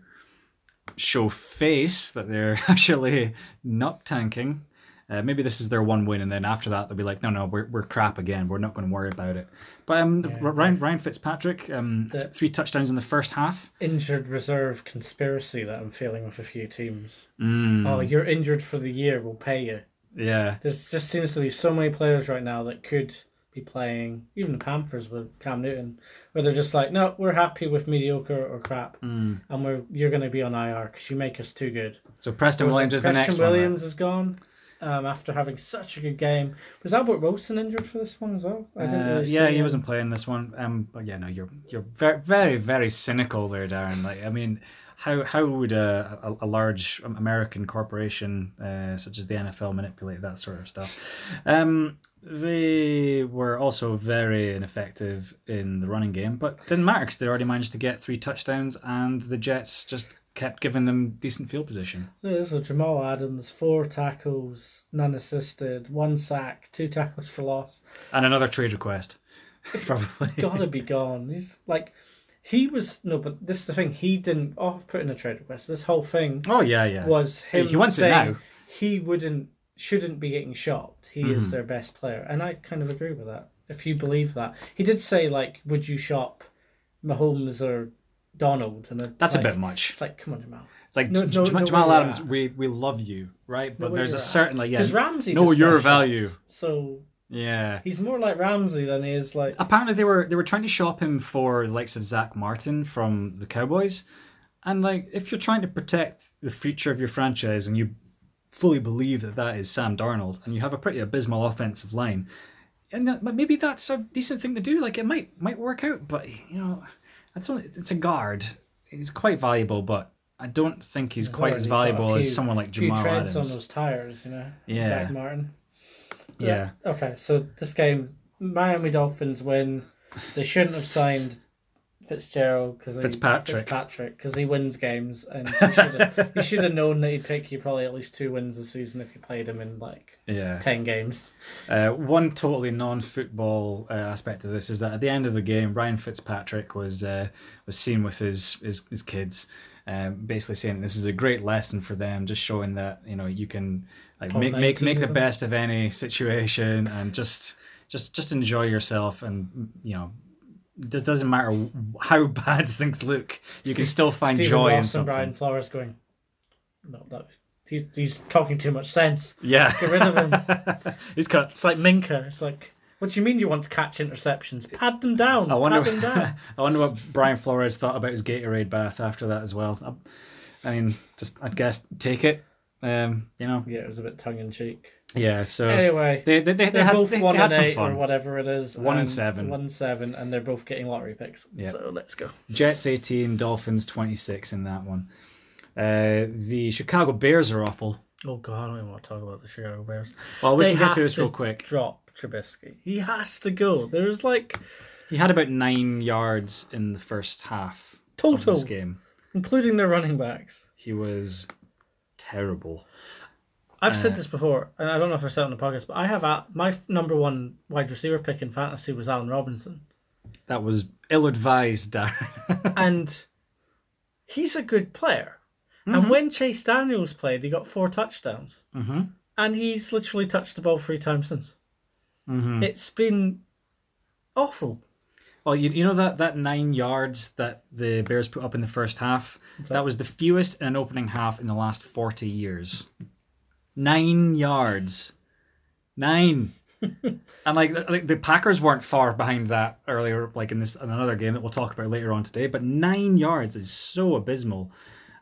show face that they're actually not tanking. Uh, maybe this is their one win, and then after that they'll be like, "No, no, we're, we're crap again. We're not going to worry about it." But um, Yeah. Ryan Ryan Fitzpatrick, um, th- three touchdowns in the first half. Injured reserve conspiracy that I'm feeling with a few teams. Mm, Oh, you're injured for the year. We'll pay you. yeah, There just seems to be so many players right now that could be playing, even the Panthers with Cam Newton, where they're just like, no, we're happy with mediocre or crap, mm. and we're you're going to be on IR because you make us too good. So Preston Williams is the Preston next one. Preston Williams is gone um, after having such a good game. Was Albert Wilson injured for this one as well? I didn't Uh, really yeah, he him. wasn't playing this one. Um, but yeah, no, you're you're very very very cynical there, Darren. Like, I mean, how how would a a, a large American corporation uh, such as the NFL manipulate that sort of stuff? Um, they were also very ineffective in the running game, but didn't matter because they already managed to get three touchdowns, and the Jets just kept giving them decent field position. There's a Jamal Adams, four tackles, none assisted, one sack, two tackles for loss. And another trade request, probably. Gotta be gone. He's like, he was no, but this is the thing. He didn't. Oh, put in a trade request. This whole thing Oh yeah, yeah. was him. He wants it now. He wouldn't, shouldn't be getting shopped. He Mm-hmm. is their best player, and I kind of agree with that. If you believe that, he did say like, would you shop Mahomes or Donald? And That's like, a bit much. It's like, come on, Jamal. It's like No- J- no- Jamal where Adams, we we love you, right? But there's a certain like yeah, Because Ramsey know just your value. So yeah. he's more like Ramsey than he is like. Apparently they were they were trying to shop him for the likes of Zack Martin from the Cowboys, and like if you're trying to protect the future of your franchise and you fully believe that that is Sam Darnold and you have a pretty abysmal offensive line, and that, maybe that's a decent thing to do. Like it might might work out, but you know, that's only it's a guard. He's quite valuable, but. I don't think he's quite as already got a valuable as someone like few Jamal treads Adams. on those tires, you know. Yeah. Zack Martin. Yeah. Okay, so this game, Miami Dolphins win. They shouldn't have signed Fitzgerald because Fitzpatrick. Fitzpatrick because he wins games, and you should have you should have known that he'd pick you probably at least two wins this season if you played him in like Yeah. ten games. Uh, one totally non-football uh, aspect of this is that at the end of the game, Ryan Fitzpatrick was uh, was seen with his his, his kids, um, basically saying this is a great lesson for them, just showing that you know you can like All make make make the best of any situation and just just just enjoy yourself and you know. It doesn't matter how bad things look, you can still find Stephen joy in Ross and something. Brian Flores going. No, that he's he's talking too much sense. Yeah, Get rid of him. he's cut. It's like Minkah. It's like, what do you mean you want to catch interceptions? Pad them down. I wonder. Pad them down. I wonder what Brian Flores thought about his Gatorade bath after that as well. I, I mean, just I guess take it. Um, you know, yeah, it was a bit tongue in cheek. Yeah. So Anyway, they they, they, they they're had, both they, one and eight or whatever it is. One and seven. One and seven, and they're both getting lottery picks. Yeah. So let's go. Jets eighteen, Dolphins twenty six in that one. Uh, the Chicago Bears are awful. Oh god, I don't even want to talk about the Chicago Bears. Well, we can get to this to real quick. Drop Trubisky. He has to go. There's like He had about nine yards in the first half total of this game. including their running backs. He was terrible. I've Uh, said this before, and I don't know if I said it on the podcast, but I have a, my number one wide receiver pick in fantasy was Allen Robinson, That was ill advised, Darren. and he's a good player. Mm-hmm. And when Chase Daniels played, he got four touchdowns, mm-hmm. and he's literally touched the ball three times since. Mm-hmm. It's been awful. Well, you, you know that, that nine yards that the Bears put up in the first half? That? that was the fewest in an opening half in the last 40 years. Nine yards. Nine. and like, like the Packers weren't far behind that earlier, like in this in another game that we'll talk about later on today. But nine yards is so abysmal.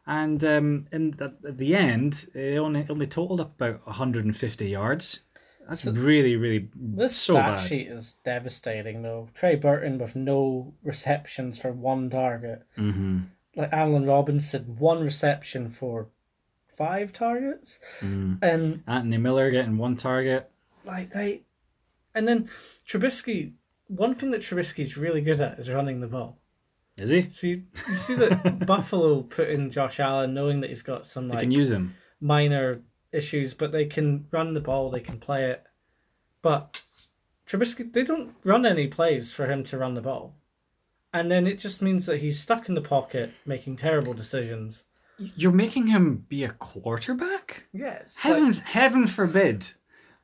And um, in the, at the end, it only only totaled up about 150 yards. That's really, really This so stat bad. sheet is devastating, though. Trey Burton with no receptions for one target. Mm-hmm. Like Allen Robinson, one reception for five targets, Mm. and Anthony Miller getting one target. like they, and then Trubisky. One thing that Trubisky's really good at is running the ball. Is he? See, you see that Buffalo put in Josh Allen, knowing that he's got some They like can use him. minor issues, but they can run the ball, they can play it. But Trubisky, they don't run any plays for him to run the ball, and then it just means that he's stuck in the pocket making terrible decisions. You're making him be a quarterback? Yes, Heaven, heaven forbid.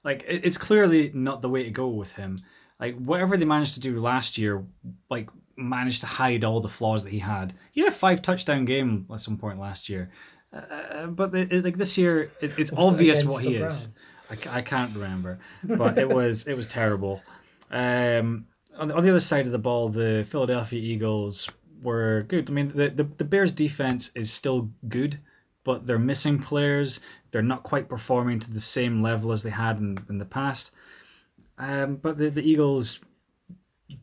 Like it's clearly not the way to go with him. Like whatever they managed to do last year, like managed to hide all the flaws that he had. He had a five touchdown game at some point last year, uh, but it, it- like this year, it, it's obvious what he is. I, I can't remember, but it was it was terrible. Um, on, the, on the other side of the ball, the Philadelphia Eagles were good. I mean, the, the the Bears' defense is still good, but they're missing players. They're not quite performing to the same level as they had in, in the past. Um, but the, the Eagles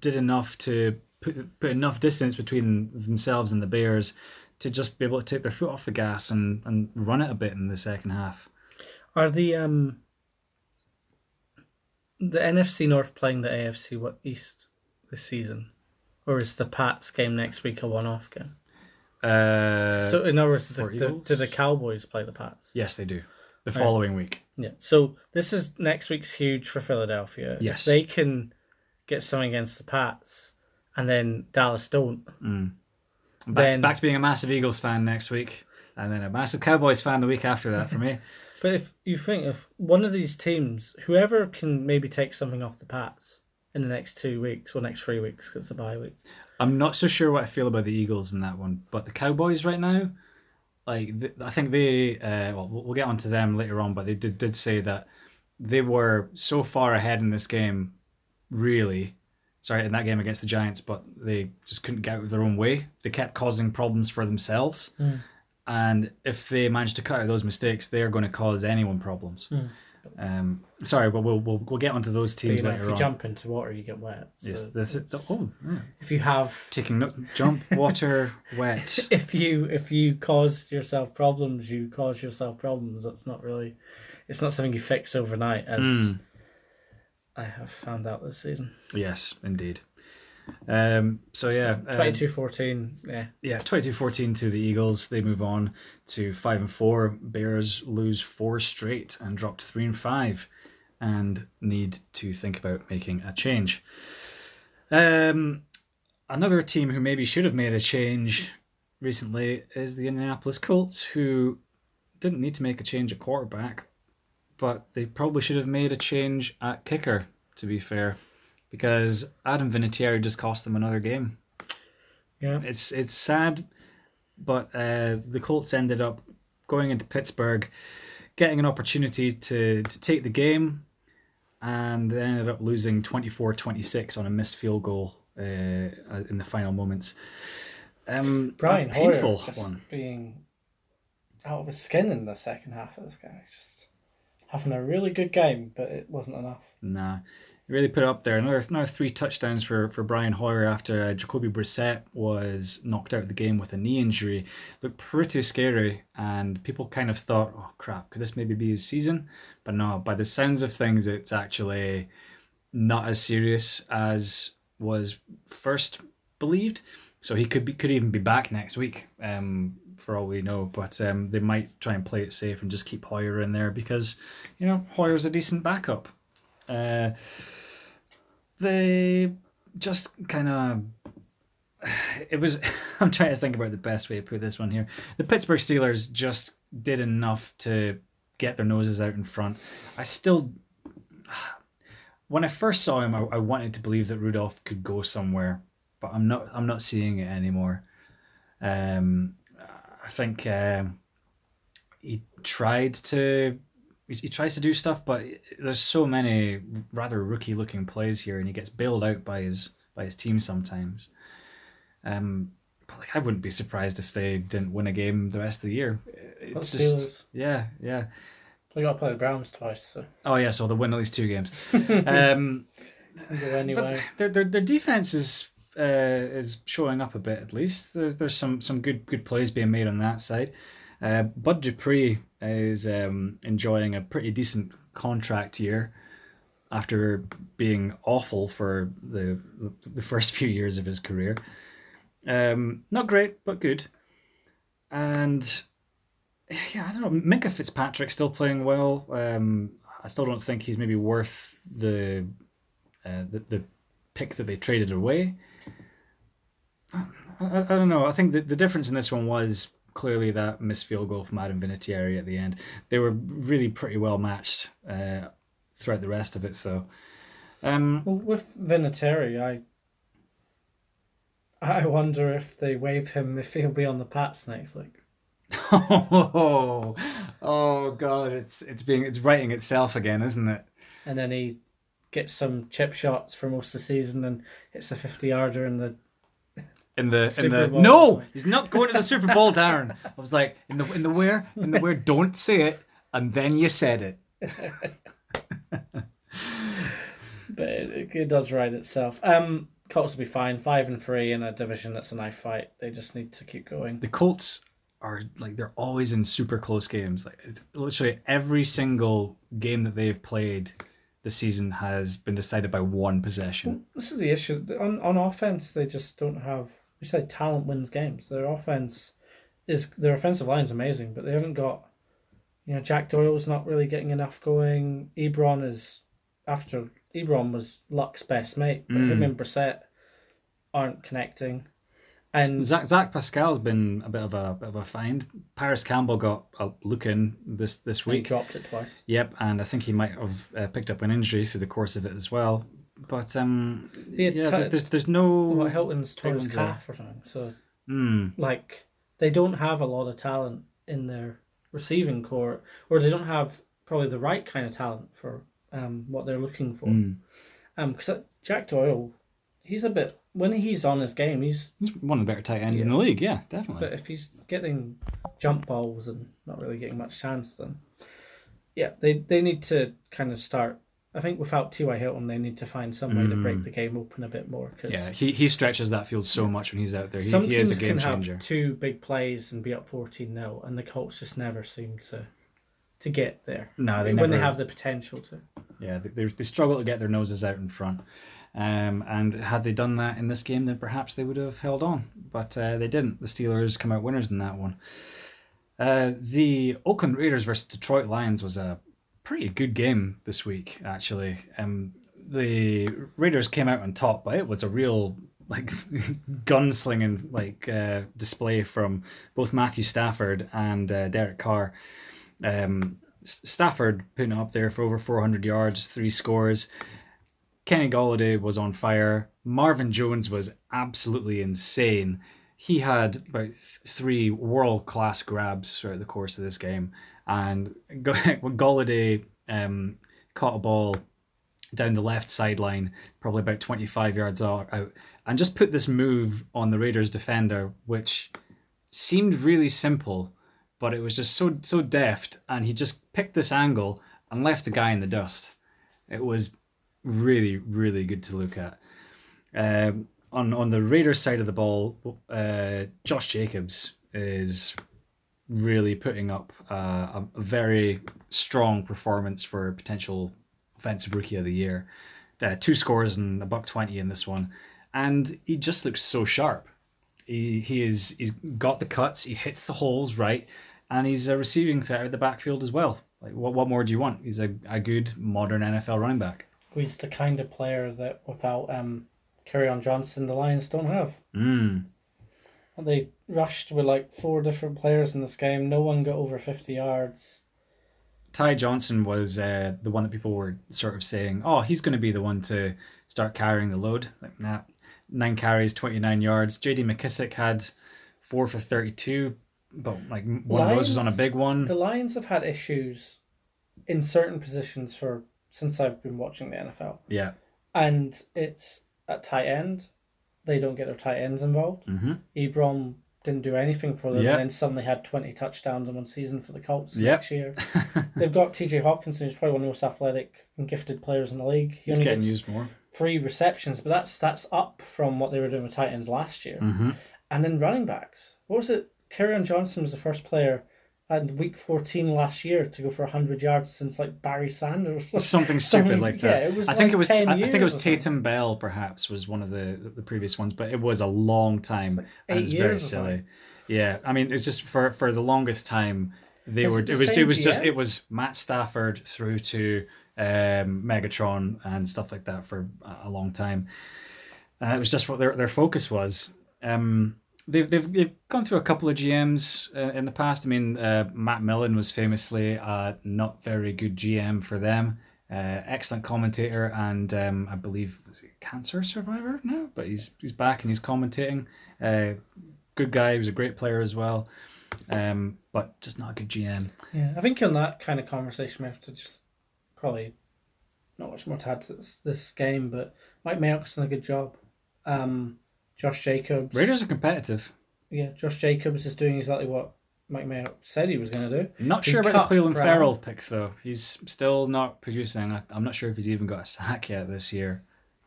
did enough to put, put enough distance between themselves and the Bears to just be able to take their foot off the gas and, and run it a bit in the second half. Are the um the NFC North playing the AFC East this season, or is the Pats game next week a one-off game? Uh, so in other words, the, the, do the Cowboys play the Pats? yes, they do. The following week. Yeah. So this is next week's huge for Philadelphia. Yes. If they can get something against the Pats, and then Dallas don't. I'm back, Then- back to being a massive Eagles fan next week, and then a massive Cowboys fan the week after that for me. But if you think if one of these teams, whoever can maybe take something off the Pats in the next two weeks or next three weeks, because it's a bye week. I'm not so sure what I feel about the Eagles in that one, but the Cowboys right now, like th- I think they, uh, well, we'll get onto them later on, but they did did say that they were so far ahead in this game, really. Sorry, in that game against the Giants, but they just couldn't get out of their own way. They kept causing problems for themselves, and if they manage to cut out those mistakes, they're going to cause anyone problems. Um, sorry, but we'll, we'll we'll get onto those But, teams you know, if later you on. jump into water, you get wet. So yes, this is, it's- oh, yeah. if you have taking no, jump, water, wet. if you if you cause yourself problems, you cause yourself problems. That's not really, it's not something you fix overnight, as Hmm. I have found out this season. Yes, indeed. Um, so yeah, um, 22-14, yeah. yeah, 22-14 to the Eagles. They move on to five and four. Bears lose four straight and dropped three and five, and need to think about making a change. Um, another team who maybe should have made a change recently is the Indianapolis Colts, who didn't need to make a change at quarterback, but they probably should have made a change at kicker. To be fair, because Adam Vinatieri just cost them another game. Yeah. It's it's sad, but uh, the Colts ended up going into Pittsburgh, getting an opportunity to, to take the game, and they ended up losing 24-26 on a missed field goal uh, in the final moments. Um, Brian a Hoyer painful just one. being out of his skin in the second half of this guy. Just having a really good game, but it wasn't enough. Nah, really put it up there. Another another three touchdowns for, for Brian Hoyer after uh, Jacoby Brissett was knocked out of the game with a knee injury. Looked pretty scary, and people kind of thought, "Oh crap, could this maybe be his season?" But no, by the sounds of things, it's actually not as serious as was first believed. So he could be could even be back next week. Um, for all we know, but um, they might try and play it safe and just keep Hoyer in there because you know Hoyer's a decent backup. Uh, they just kind of. It was. I'm trying to think about the best way to put this one here. The Pittsburgh Steelers just did enough to get their noses out in front. I still. When I first saw him, I, I wanted to believe that Rudolph could go somewhere, but I'm not. I'm not seeing it anymore. Um, I think um, he tried to he, tries to do stuff, but there's so many rather rookie looking plays here, and he gets bailed out by his by his team sometimes. Um, but like I wouldn't be surprised if they didn't win a game the rest of the year. It's just Steelers, yeah, yeah. we got to play the Browns twice, so Oh yeah, so they'll win at least two games. um, anyway. their, their their defense is uh, is showing up a bit at least. There, there's some some good good plays being made on that side. Uh, Bud Dupree is um, enjoying a pretty decent contract year after being awful for the the first few years of his career. Um, not great, but good. And yeah, I don't know. Minkah Fitzpatrick still playing well. Um, I still don't think he's maybe worth the uh, the, the pick that they traded away. I, I, I don't know. I think the, the difference in this one was clearly that missed field goal from Adam Vinatieri at the end. They were really pretty well matched uh, throughout the rest of it, though. Um, Well, with Vinatieri, I I wonder if they waive him if he'll be on the Pats next week. oh, oh god, it's it's being it's writing itself again, isn't it? And then he gets some chip shots for most of the season and hits a 50 yarder in the. In the in the Bowl. no, he's not going to the Super Bowl, Darren. I was like in the in the where in the where. Don't say it, and then you said it. But it, it does write itself. Um, Colts will be fine. Five and three in a division that's a knife fight. They just need to keep going. The Colts are like they're always in super close games. Like it's, literally every single game that they've played the season has been decided by one possession. This is the issue. On, on offense, they just don't have. We say talent wins games. Their offense is their offensive line's amazing, but they haven't got. You know, Jack Doyle's not really getting enough going. Ebron is after Ebron was Luck's best mate, but him and Brissett aren't connecting. And Zach, Zach Pascal's been a bit of a bit of a find. Parris Campbell got a look in this this he week. dropped it twice. Yep, and I think he might have uh, picked up an injury through the course of it as well. But um, yeah, t- there's, there's there's no. What Hilton's tore his calf or something. So Mm, like they don't have a lot of talent in their receiving corps, or they don't have probably the right kind of talent for um, what they're looking for. mm. Um, because Jack Doyle, he's a bit when he's on his game, he's He's one of the better tight ends in the league. Yeah, definitely. but if he's getting jump balls and not really getting much chance, then yeah, they they need to kind of start. I think without T.Y. Hilton, they need to find some way to break the game open a bit more because yeah, he he stretches that field so much when he's out there. He, some he teams is a game can changer. have two big plays and be up 14 0 and the Colts just never seem to to get there No, they when they have the potential to. Yeah, they, they they struggle to get their noses out in front. Um, and had they done that in this game, then perhaps they would have held on. But uh, they didn't. The Steelers come out winners in that one. Uh, the Oakland Raiders versus Detroit Lions was a pretty good game this week, actually. Um, the Raiders came out on top, but it was a real like gunslinging like uh, display from both Matthew Stafford and uh, Derek Carr. Um, Stafford putting up there for over 400 yards, three scores. Kenny Golladay was on fire. Marvin Jones was absolutely insane. He had about th- three world class grabs throughout the course of this game. And Golladay um, caught a ball down the left sideline, probably about 25 yards out, and just put this move on the Raiders defender, which seemed really simple, but it was just so so deft, and he just picked this angle and left the guy in the dust. It was really really good to look at. Um, on on the Raiders side of the ball, uh, Josh Jacobs is really putting up uh, a, very strong performance for potential offensive rookie of the year. Uh, two scores and a buck twenty in this one, and he just looks so sharp. He he is he's got the cuts. He hits the holes right, and he's a receiving threat at the backfield as well. Like what what more do you want? He's a, a good modern NFL running back. He's the kind of player that without um, on Johnson, the Lions don't have. Mm. They rushed with like four different players in this game. No one got over 50 yards. Ty Johnson was uh, the one that people were sort of saying, "Oh, he's going to be the one to start carrying the load." Like, nah, nine carries, twenty nine yards. J.D. McKissic had four for thirty two, but like one of those was on a big one. The Lions have had issues in certain positions for since I've been watching the NFL. yeah, and it's at tight end. They don't get their tight ends involved. mm-hmm. Ebron didn't do anything for them, Yeah. and then suddenly had twenty touchdowns in one season for the Colts Yep. next year. They've got T.J. Hockenson, who's probably one of the most athletic and gifted players in the league. He he's getting used more. three receptions, but that's that's up from what they were doing with tight ends last year. Mm-hmm. And then running backs, what was it? Kerryon Johnson was the first player and week 14 last year to go for 100 yards since like Barry Sanders. Something stupid Something- like yeah, that. it was I think like it was. I I think it was. Tatum Bell. Perhaps was one of the the previous ones, but it was a long time, like and it was very silly. Yeah, I mean, it's just for for the longest time they Was were. it It was. It was just. It was Matt Stafford through to um, Megatron and stuff like that for a- a long time, and it was just what their their focus was. Um, they've, they've they've gone through a couple of GMs uh, in the past. I mean, uh, Matt Millen was famously a not very good GM for them. Uh, excellent commentator, and um, I believe was he cancer survivor now, but he's he's back and he's commentating. Uh, good guy. He was a great player as well, um, but just not a good GM. Yeah, I think on that kind of conversation, we have to just probably not much more to add to this, this game, but Mike Mayock's done a good job. Um, Josh Jacobs. Raiders are competitive. Yeah, Josh Jacobs is doing exactly what Mike Mayock said he was going to do. Not sure about the Cleveland Brown. Ferrell pick though. He's still not producing. I- I'm not sure if he's even got a sack yet this year.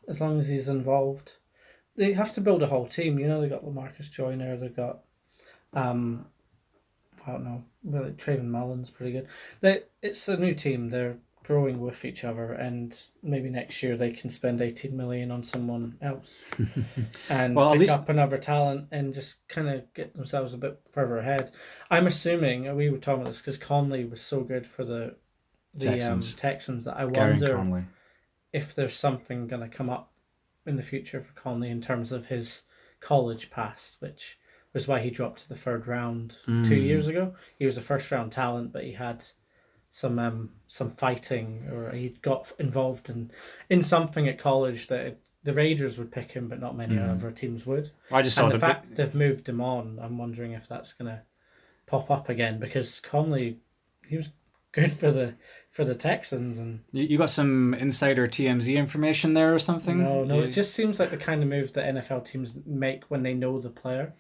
as long as he's involved. They have to build a whole team. You know, they got Lamarcus Joyner. They got, um, I don't know, really Trayvon Mullen's pretty good. They it's a new team. They're growing with each other, and maybe next year they can spend eighteen million on someone else, and Well, pick least- up another talent and just kind of get themselves a bit further ahead. I'm assuming we were talking about this because Conley was so good for the the Texans. Um, Texans that I wonder if there's something going to come up in the future for Conley in terms of his college past, which was why he dropped to the third round two Mm. years ago. He was a first round talent, but he had some um some fighting or he got involved in in something at college that the Raiders would pick him, but not many Mm. other teams would. I just saw And the fact they've moved him on, I'm wondering if that's going to pop up again because Conley, he was good for the for the Texans and you, you got some insider TMZ information there or something. No, no, You- it just seems like the kind of move that NFL teams make when they know the player.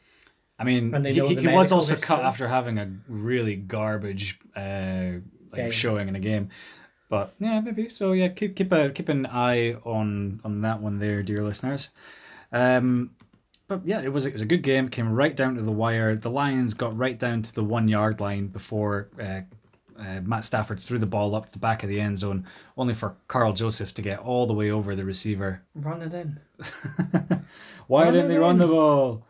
I mean, he, know he, was also cut after having a really garbage uh, like Game. showing in a game. But yeah, maybe so. Yeah, keep keep a keep an eye on on that one there, dear listeners. Um, but yeah, it was it was a good game. Came right down to the wire. The Lions got right down to the one yard line before uh, uh, Matt Stafford threw the ball up to the back of the end zone, only for Karl Joseph to get all the way over the receiver. Run it in. Why Run didn't it they run the ball?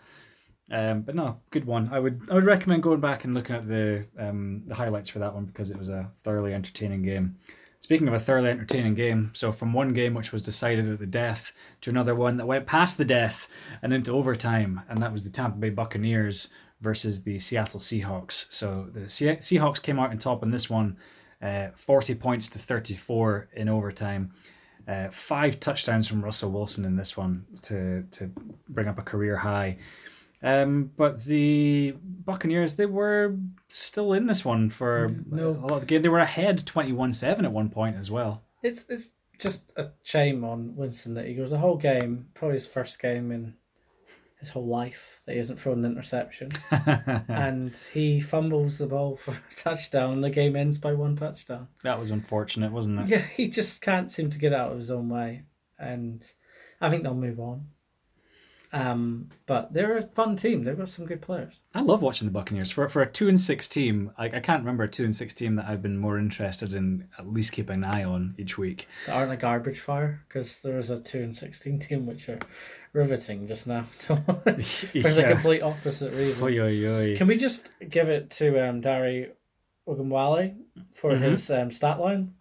Um, but no, good one. I would I would recommend going back and looking at the um, the highlights for that one because it was a thoroughly entertaining game. Speaking of a thoroughly entertaining game, so from one game which was decided at the death to another one that went past the death and into overtime, and that was the Tampa Bay Buccaneers versus the Seattle Seahawks. So the Se- Seahawks came out on top in this one, uh, forty points to thirty four in overtime. Uh, five touchdowns from Russell Wilson in this one to to bring up a career high. Um, but the Buccaneers, they were still in this one for No. a lot of the game. They were ahead 21 7 at one point as well. It's it's just a shame on Winston that he goes the whole game, probably his first game in his whole life that he hasn't thrown an interception, and he fumbles the ball for a touchdown, and the game ends by one touchdown. that was unfortunate, wasn't it? Yeah, he just can't seem to get out of his own way, and I think they'll move on. Um, but they're a fun team. They've got some good players. I love watching the Buccaneers. For for a 2 and 6 team, I, I can't remember a 2 and 6 team that I've been more interested in at least keeping an eye on each week. They aren't a garbage fire because there is a two and sixteen team which are riveting just now for the complete opposite reason. Oy, oy, oy. Can we just give it to um, Dare Ogunbowale for Mhm. his um, stat line?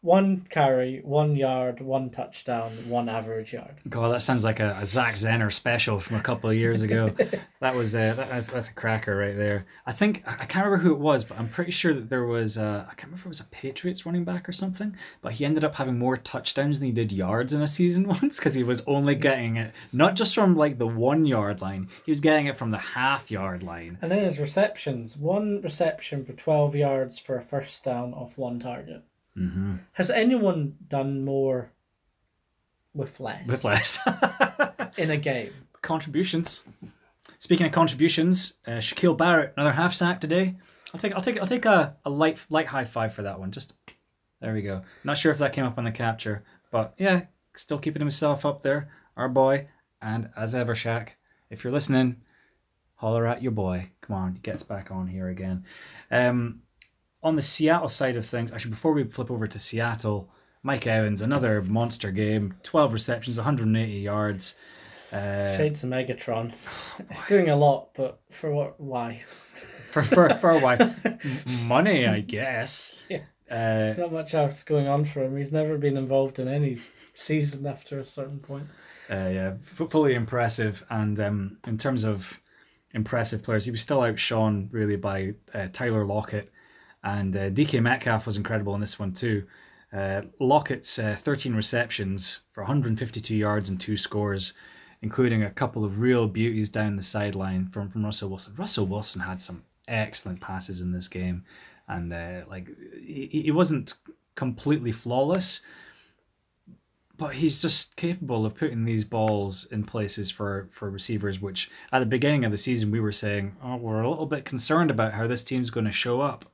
One carry, one yard, one touchdown, one average yard. God, that sounds like a, a Zach Zenner special from a couple of years ago. that was uh, that, that's, that's a cracker right there. I think I can't remember who it was, but I'm pretty sure that there was uh, I can't remember if it was a Patriots running back or something. But he ended up having more touchdowns than he did yards in a season once because he was only getting it not just from like the one yard line, he was getting it from the half yard line. And then his receptions. One reception for 12 yards for a first down off one target. Mm-hmm. Has anyone done more with less, With less in a game? contributions. Speaking of contributions, uh, Shaquille Barrett another half sack today. I'll take I'll take I'll take a, a light light high five for that one. Just there we go. Not sure if that came up on the capture, but yeah, still keeping himself up there. Our boy, and as ever, Shaq, if you're listening, holler at your boy. Come on, he gets back on here again. Um, on the Seattle side of things, actually, before we flip over to Seattle, Mike Evans, another monster game, 12 receptions, 180 yards. Uh, Shades of Megatron. It's doing a lot, but for what? Why? for, for, for while. Money, I guess. Yeah. Uh, Not much else going on for him. He's never been involved in any season after a certain point. uh, yeah, f- fully impressive. And um, in terms of impressive players, he was still outshone really by uh, Tyler Lockett, and uh, DK Metcalf was incredible in this one too. Uh, Lockett's uh, 13 receptions for 152 yards and two scores, including a couple of real beauties down the sideline from, from Russell Wilson. Russell Wilson had some excellent passes in this game, and uh, like he, he wasn't completely flawless, but he's just capable of putting these balls in places for for receivers which at the beginning of the season we were saying oh we're a little bit concerned about how this team's going to show up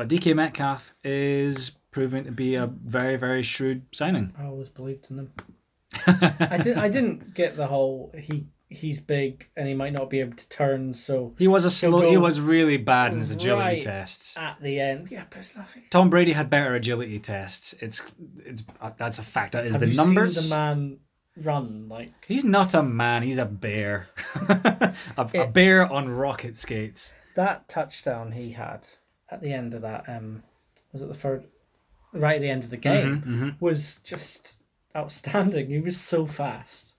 but DK Metcalf is proving to be a very very shrewd signing. I always believed in him. I didn't. I didn't get the whole he he's big and he might not be able to turn. So he was a slow he was really bad in his agility right tests. at the end, yeah, but it's not, Tom Brady had better agility tests. It's it's uh, that's a fact. That is the numbers seen the man run like? He's not a man he's a bear. A, a bear on rocket skates. That touchdown he had at the end of that? Um, was it the third? Right at the end of the game Mhm, was just outstanding. He was so fast.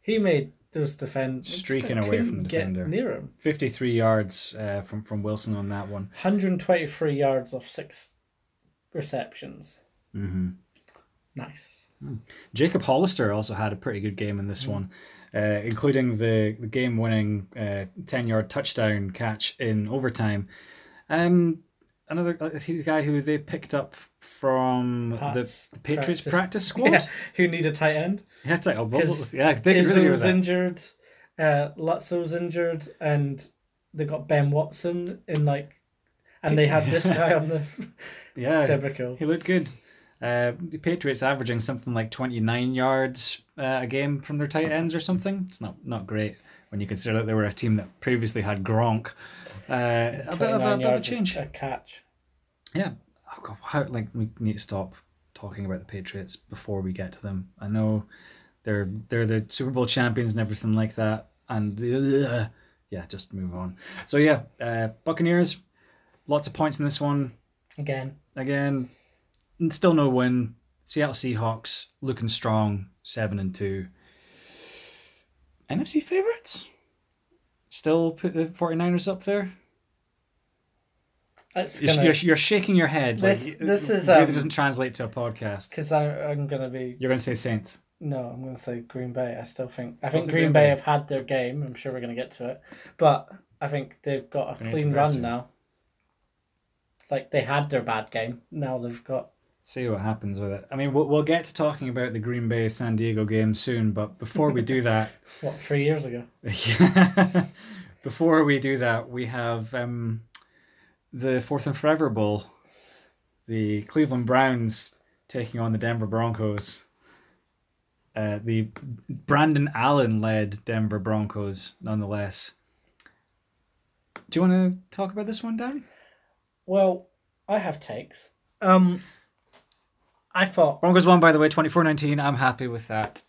He made those defend Streaking away from the defender. near him. 53 yards uh, from from Wilson on that one. 123 yards off six receptions. hmm Nice. Jacob Hollister also had a pretty good game in this one, uh, including the, the game winning uh, 10 yard touchdown catch in overtime. Um, another uh, he's the guy who they picked up from Pats the, the Patriots practice. practice, squad. Yeah, who need a tight end? Yeah, it's like, oh, well, yeah, they could really Izzo's that. injured, uh, Lutzo's injured, and they got Ben Watson in like, and they had this guy on the Yeah, typical. he looked good. Uh, the Patriots averaging something like 29 yards uh, a game from their tight ends or something. It's not not great when you consider that they were a team that previously had Gronk. Uh, a bit of a, bit of a change. A catch. Yeah. Oh God, how, like we need to stop talking about the Patriots before we get to them. I know they're they're the Super Bowl champions and everything like that, and ugh, yeah, just move on. So yeah, uh, Buccaneers, lots of points in this one. Again, Again, still no win. Seattle Seahawks looking strong, seven and two. NFC favorites? Still put the 49ers up there? it's You're, gonna you're, you're shaking your head. This- like, this it is, really um, doesn't translate to a podcast. because I'm gonna be You're going to say Saints. no, I'm gonna say Green Bay. I still think I Still think think Green Green Bay Bay. have had their game. I'm sure we're gonna get to it, but I think they've got a clean run now. Like they had their bad game, now they've got See what happens with it. I mean, we'll, we'll get to talking about the Green Bay San Diego game soon, but before we do that, what three years ago. Before we do that, we have um, the Fourth and Forever Bowl. The Cleveland Browns taking on the Denver Broncos. Uh, the Brandon Allen led Denver Broncos, nonetheless. Do you want to talk about this one, Dan? Well, I have takes. Um, I thought Broncos won, by the way, 24 19. I'm happy with that.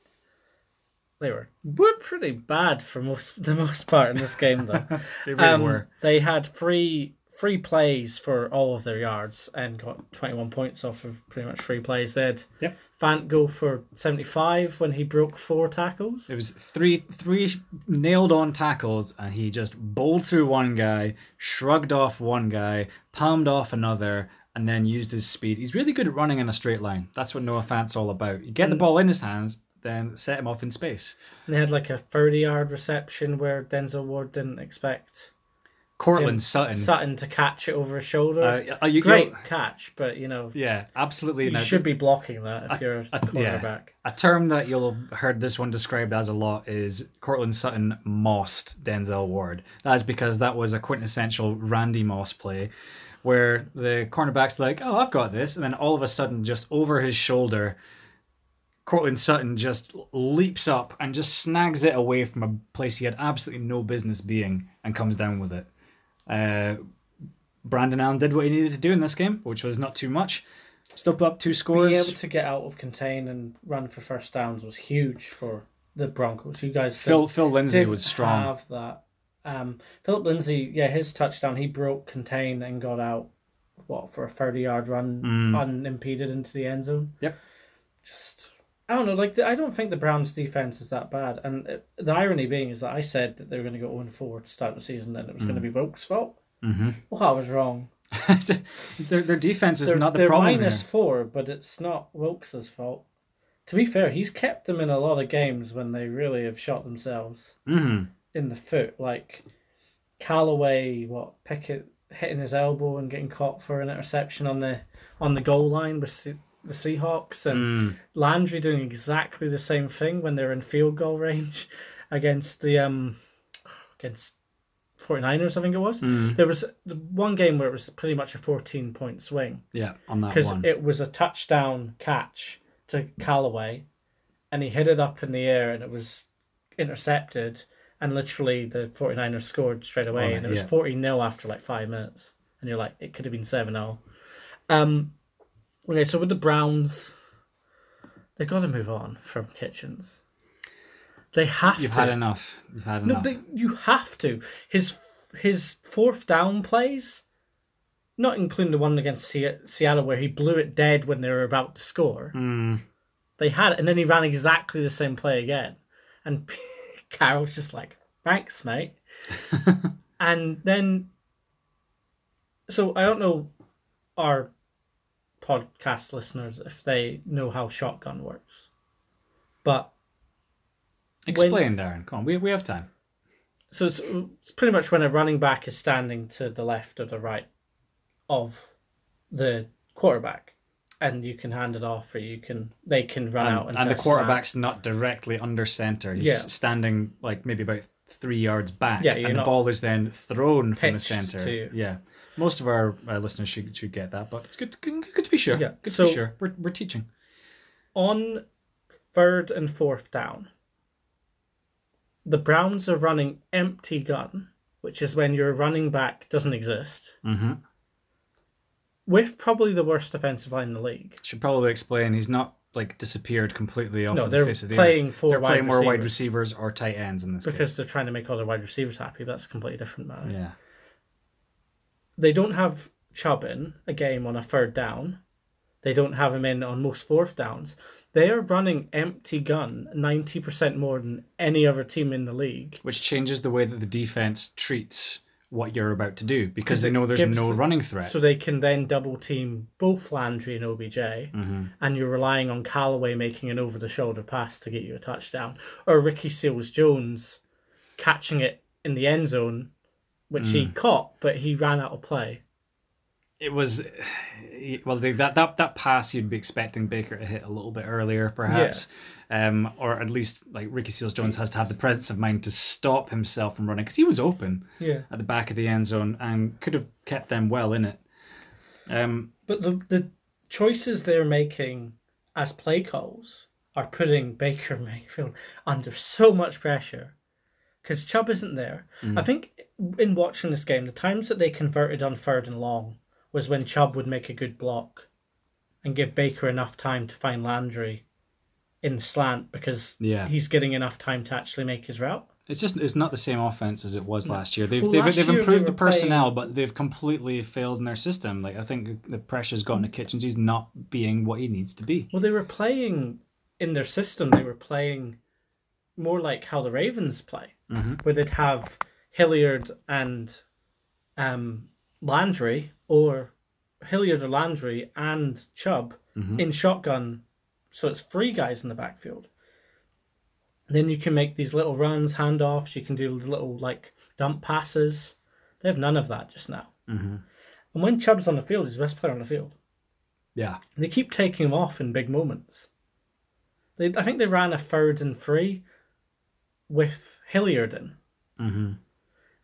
they were were pretty bad for most the most part in this game, though. They really um, were. They had three three plays for all of their yards and got twenty one points off of pretty much three plays. They had Yep. Fant go for seventy five when he broke four tackles. It was three three nailed on tackles, and he just bowled through one guy, shrugged off one guy, palmed off another, and then used his speed. He's really good at running in a straight line. That's what Noah Fant's all about. You get the ball in his hands, then set him off in space. And they had like a thirty yard reception where Denzel Ward didn't expect Courtland Sutton. Sutton to catch it over his shoulder. Uh, are you, Great catch, but you know Yeah, absolutely. you Now, should be blocking that if you're a yeah. quarterback. A term that you'll have heard this one described as a lot is Courtland Sutton mossed Denzel Ward. That is because that was a quintessential Randy Moss play where the cornerback's like, oh, I've got this. And then all of a sudden, just over his shoulder, Courtland Sutton just leaps up and just snags it away from a place he had absolutely no business being and comes down with it. Uh, Brandon Allen did what he needed to do in this game, which was not too much. Still put up two scores. Being able to get out of contain and run for first downs was huge for the Broncos. You guys Phil Phil Lindsay was strong. Have that. Um, Phillip Lindsay, yeah, his touchdown, he broke contain and got out. What for a thirty-yard run Mm. unimpeded into the end zone. Yep. Just I don't know. Like I don't think the Browns' defense is that bad. And uh, the irony being is that I said that they were going to go zero four to start the season, and it was going to be Wilks' fault. Mm-hmm. Well, I was wrong. their their defense is they're, not the they're problem minus here. four, but it's not Wilks' fault. To be fair, he's kept them in a lot of games when they really have shot themselves Mm-hmm. In the foot. Like Callaway, what Pickett hitting his elbow and getting caught for an interception on the on the goal line with the Seahawks, and Mm. Landry doing exactly the same thing when they're in field goal range against the um against 49ers, I think it was. Mm. There was the one game where it was pretty much a 14 point swing Yeah, on that because it was a touchdown catch to Callaway, and he hit it up in the air and it was intercepted, and literally the 49ers scored straight away, it, and it was yeah. 40 0 after like five minutes, and you're like, it could have been 7 0. Um, okay, so with the Browns, they've got to move on from Kitchens. They have You've to. had enough. You've had enough. No, they, you have to. His his fourth down plays, not including the one against Seattle where he blew it dead when they were about to score. Mm. They had it, and then he ran exactly the same play again, and Carroll's just like, "Thanks, mate." and then, so I don't know our podcast listeners if they know how shotgun works, but Explain, Darren. Come on, we, we have time. So it's, it's pretty much when a running back is standing to the left or the right of the quarterback, and you can hand it off, or you can they can run out And, and, and the just snap. quarterback's not directly under center. He's Yeah. standing like maybe about three yards back. Yeah, and the ball is then thrown from the center. to- Yeah. Most of our uh, listeners should, should get that, but it's good, good, good to be sure. Yeah, Good so- to be sure. We're, we're teaching. on third and fourth down. The Browns are running empty gun, which is when your running back doesn't exist, Mm-hmm. With probably the worst defensive line in the league. Should probably explain he's not like disappeared completely off No, of the face of the playing earth. They're playing more wide receivers. or tight ends in this Because they're trying to make other wide receivers happy, but that's a completely different matter. Yeah. they don't have Chubb in a game on a third down. They don't have him in on most fourth downs. They are running empty gun 90% more than any other team in the league. Which changes the way that the defense treats what you're about to do because they know there's gives no running threat. So they can then double team both Landry and OBJ, mm-hmm. and you're relying on Callaway making an over the shoulder pass to get you a touchdown, or Ricky Seals Jones catching it in the end zone, which he Mm. caught, but he ran out of play. It was well they, that that that pass you'd be expecting Baker to hit a little bit earlier, perhaps, um, or at least like Ricky Seals Jones has to have the presence of mind to stop himself from running because he was open Yeah. at the back of the end zone and could have kept them well in it. Um, But the the choices they're making as play calls are putting Baker Mayfield under so much pressure because Chubb isn't there. I think in watching this game, the times that they converted on third and long was when Chubb would make a good block and give Baker enough time to find Landry in slant because Yeah. he's getting enough time to actually make his route. it's just it's not the same offense as it was last year. They've Well, they've, they've improved the were playing- personnel, but they've completely failed in their system. Like I think the pressure's gotten to Kitchens. He's not being what he needs to be. Well, they were playing in their system. They were playing more like how the Ravens play, Mhm. where they'd have Hilliard and um, Landry, or Hilliard or Landry and Chubb Mhm. in shotgun. So it's three guys in the backfield. Then you can make these little runs, handoffs. You can do little like dump passes. They have none of that just now. hmm And when Chubb's on the field, he's the best player on the field. Yeah, They keep taking him off in big moments. They, I think they ran a third and three with Hilliard in, hmm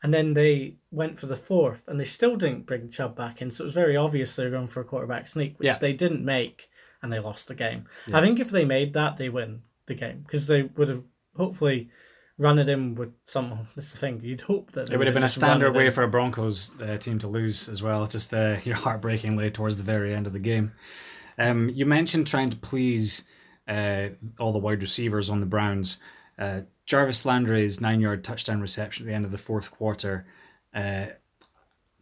and then they went for the fourth, and they still didn't bring Chubb back in. So it was very obvious they were going for a quarterback sneak, which Yeah. they didn't make and they lost the game. I think if they made that, they win the game because they would have hopefully run it in with some. This is the thing. You'd hope that It would have been a standard way in. for a Broncos uh, team to lose as well, just uh, you know, heartbreakingly towards the very end of the game. Um, you mentioned trying to please uh, all the wide receivers on the Browns. Uh, Jarvis Landry's nine yard touchdown reception at the end of the fourth quarter. Uh,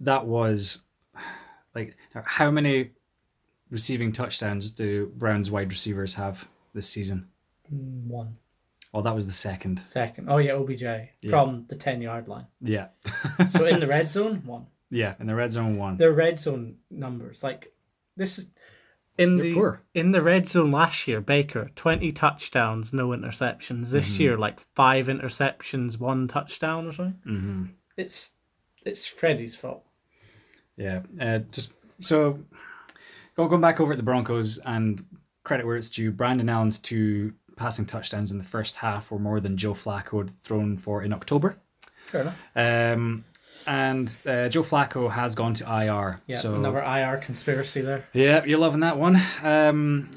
that was like how many receiving touchdowns do Browns wide receivers have this season? one Well, that was the second. second. Oh yeah, OBJ from the ten yard line. Yeah. So in the red zone, one. yeah, in the red zone one. Their red zone numbers like this is in They're the poor. in the red zone last year. Baker twenty touchdowns, no interceptions. This Mm-hmm. year, like five interceptions, one touchdown or something. hmm It's it's Freddie's fault. Yeah, uh, just so going back over at the Broncos and credit where it's due. Brandon Allen's two passing touchdowns in the first half were more than Joe Flacco had thrown for in October. Fair enough. Um, and uh, Joe Flacco has gone to IR. Yeah, so another IR conspiracy there. yeah, you're loving that one. Um,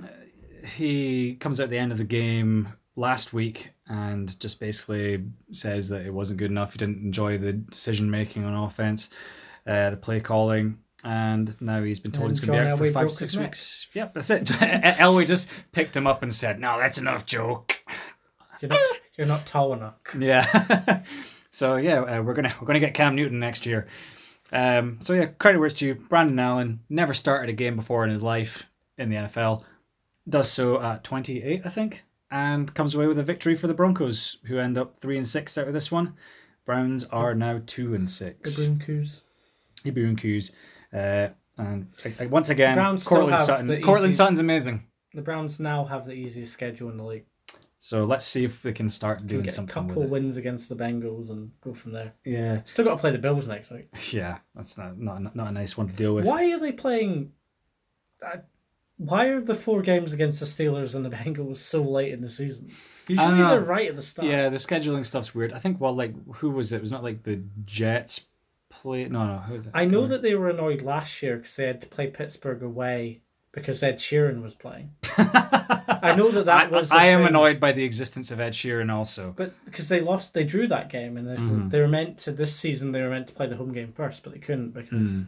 he comes out at the end of the game last week and just basically says that it wasn't good enough. He didn't enjoy the decision making on offense, uh, the play calling, and now he's been told And he's going to be out for five six weeks. Yep, that's it. Elway just picked him up and said, "No, that's enough, joke. You're not you're not tall enough. Yeah. so yeah, uh, we're gonna we're gonna get Cam Newton next year. Um, so yeah, credit where it's due. Brandon Allen never started a game before in his life in the NFL. Does so at 28, I think, and comes away with a victory for the Broncos, who end up three and six out of this one. Browns are now two and The six. Broncos. Hebrew and Q's. Uh, and uh, once again, Courtland Sutton. Courtland easy- Sutton's amazing. The Browns now have the easiest schedule in the league. So let's see if we can start Can doing get a something couple with it. wins against the Bengals and go from there. Yeah, Still got to play the Bills next week. yeah, that's not not, not a nice one to deal with. Why are they playing? Uh, why are the four games against the Steelers and the Bengals so late in the season? Usually they're right at the start. Yeah, the scheduling stuff's weird. I think well, like who was it? It was not like the Jets play. No, no. Who, I know that they were annoyed last year because they had to play Pittsburgh away because Ed Sheeran was playing. I know that that I, was. I the am thing. annoyed by the existence of Ed Sheeran also. But because they lost, they drew that game, and if Mm-hmm. they were meant to this season. They were meant to play the home game first, but they couldn't because Mm.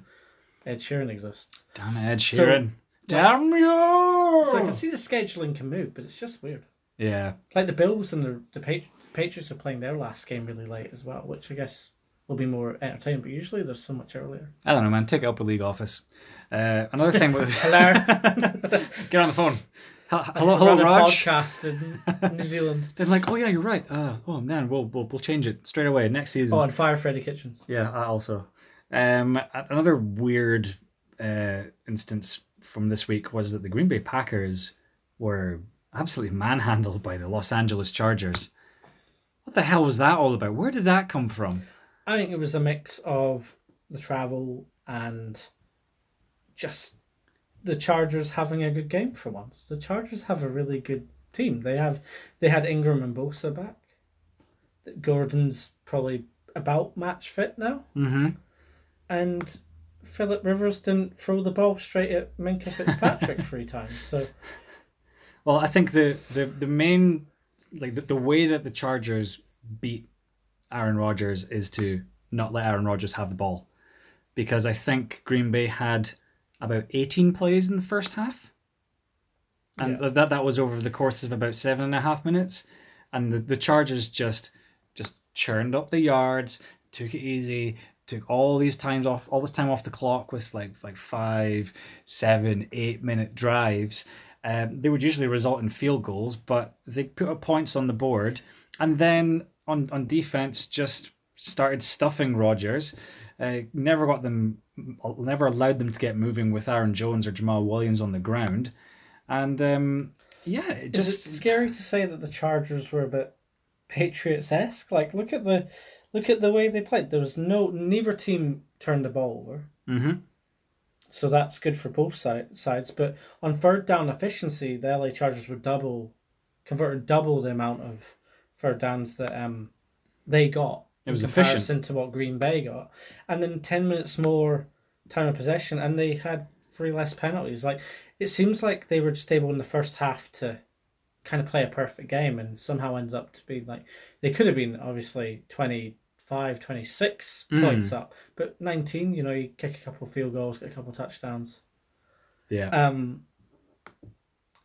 Ed Sheeran exists. Damn Ed So- Sheeran. Damn you! So I can see the scheduling can move, but it's just weird. yeah, Like the Bills and the the Patri- Patriots are playing their last game really late as well, which I guess will be more entertaining. But usually they're so much earlier. I don't know, man. Take it up with league office. Uh, another thing with Hello, get on the phone. Hel- Hello, hello, a Raj. podcast in New Zealand. They're like, oh yeah, you're right. Uh, oh man, we'll, we'll we'll change it straight away next season. Oh, and fire Freddy Kitchens. Yeah, I also. Um, another weird uh, instance from this week was that the Green Bay Packers were absolutely manhandled by the Los Angeles Chargers. What the hell was that all about? Where did that come from? I think it was a mix of the travel and just the Chargers having a good game for once. The Chargers have a really good team. They have they had Ingram and Bosa back. Gordon's probably about match fit now, Mm-hmm. and Philip Rivers didn't throw the ball straight at Minkah Fitzpatrick three times. So Well, I think the the, the main like the, the way that the Chargers beat Aaron Rodgers is to not let Aaron Rodgers have the ball. Because I think Green Bay had about 18 plays in the first half. And Yeah. that that was over the course of about seven and a half minutes. And the, the Chargers just just churned up the yards, took it easy, took all these times off all this time off the clock with like like five, seven, eight minute drives. Um, they would usually result in field goals, but they put up points on the board, and then on on defense just started stuffing Rodgers. Uh, never got them, never allowed them to get moving with Aaron Jones or Jamaal Williams on the ground, and um, yeah, it just it scary to say that the Chargers were a bit Patriots esque. Like look at the look at the way they played. There was no neither team turned the ball over. Mhm. So that's good for both side, sides. But on third down efficiency, the LA Chargers were double, converted double the amount of third downs that um they got. It was efficient. comparison to what Green Bay got, and then ten minutes more time of possession, and they had three less penalties. Like it seems like they were just able in the first half to kind of play a perfect game and somehow ended up to be like they could have been obviously 25 26 Mm. points up but 19 you know you kick a couple of field goals get a couple of touchdowns Yeah. um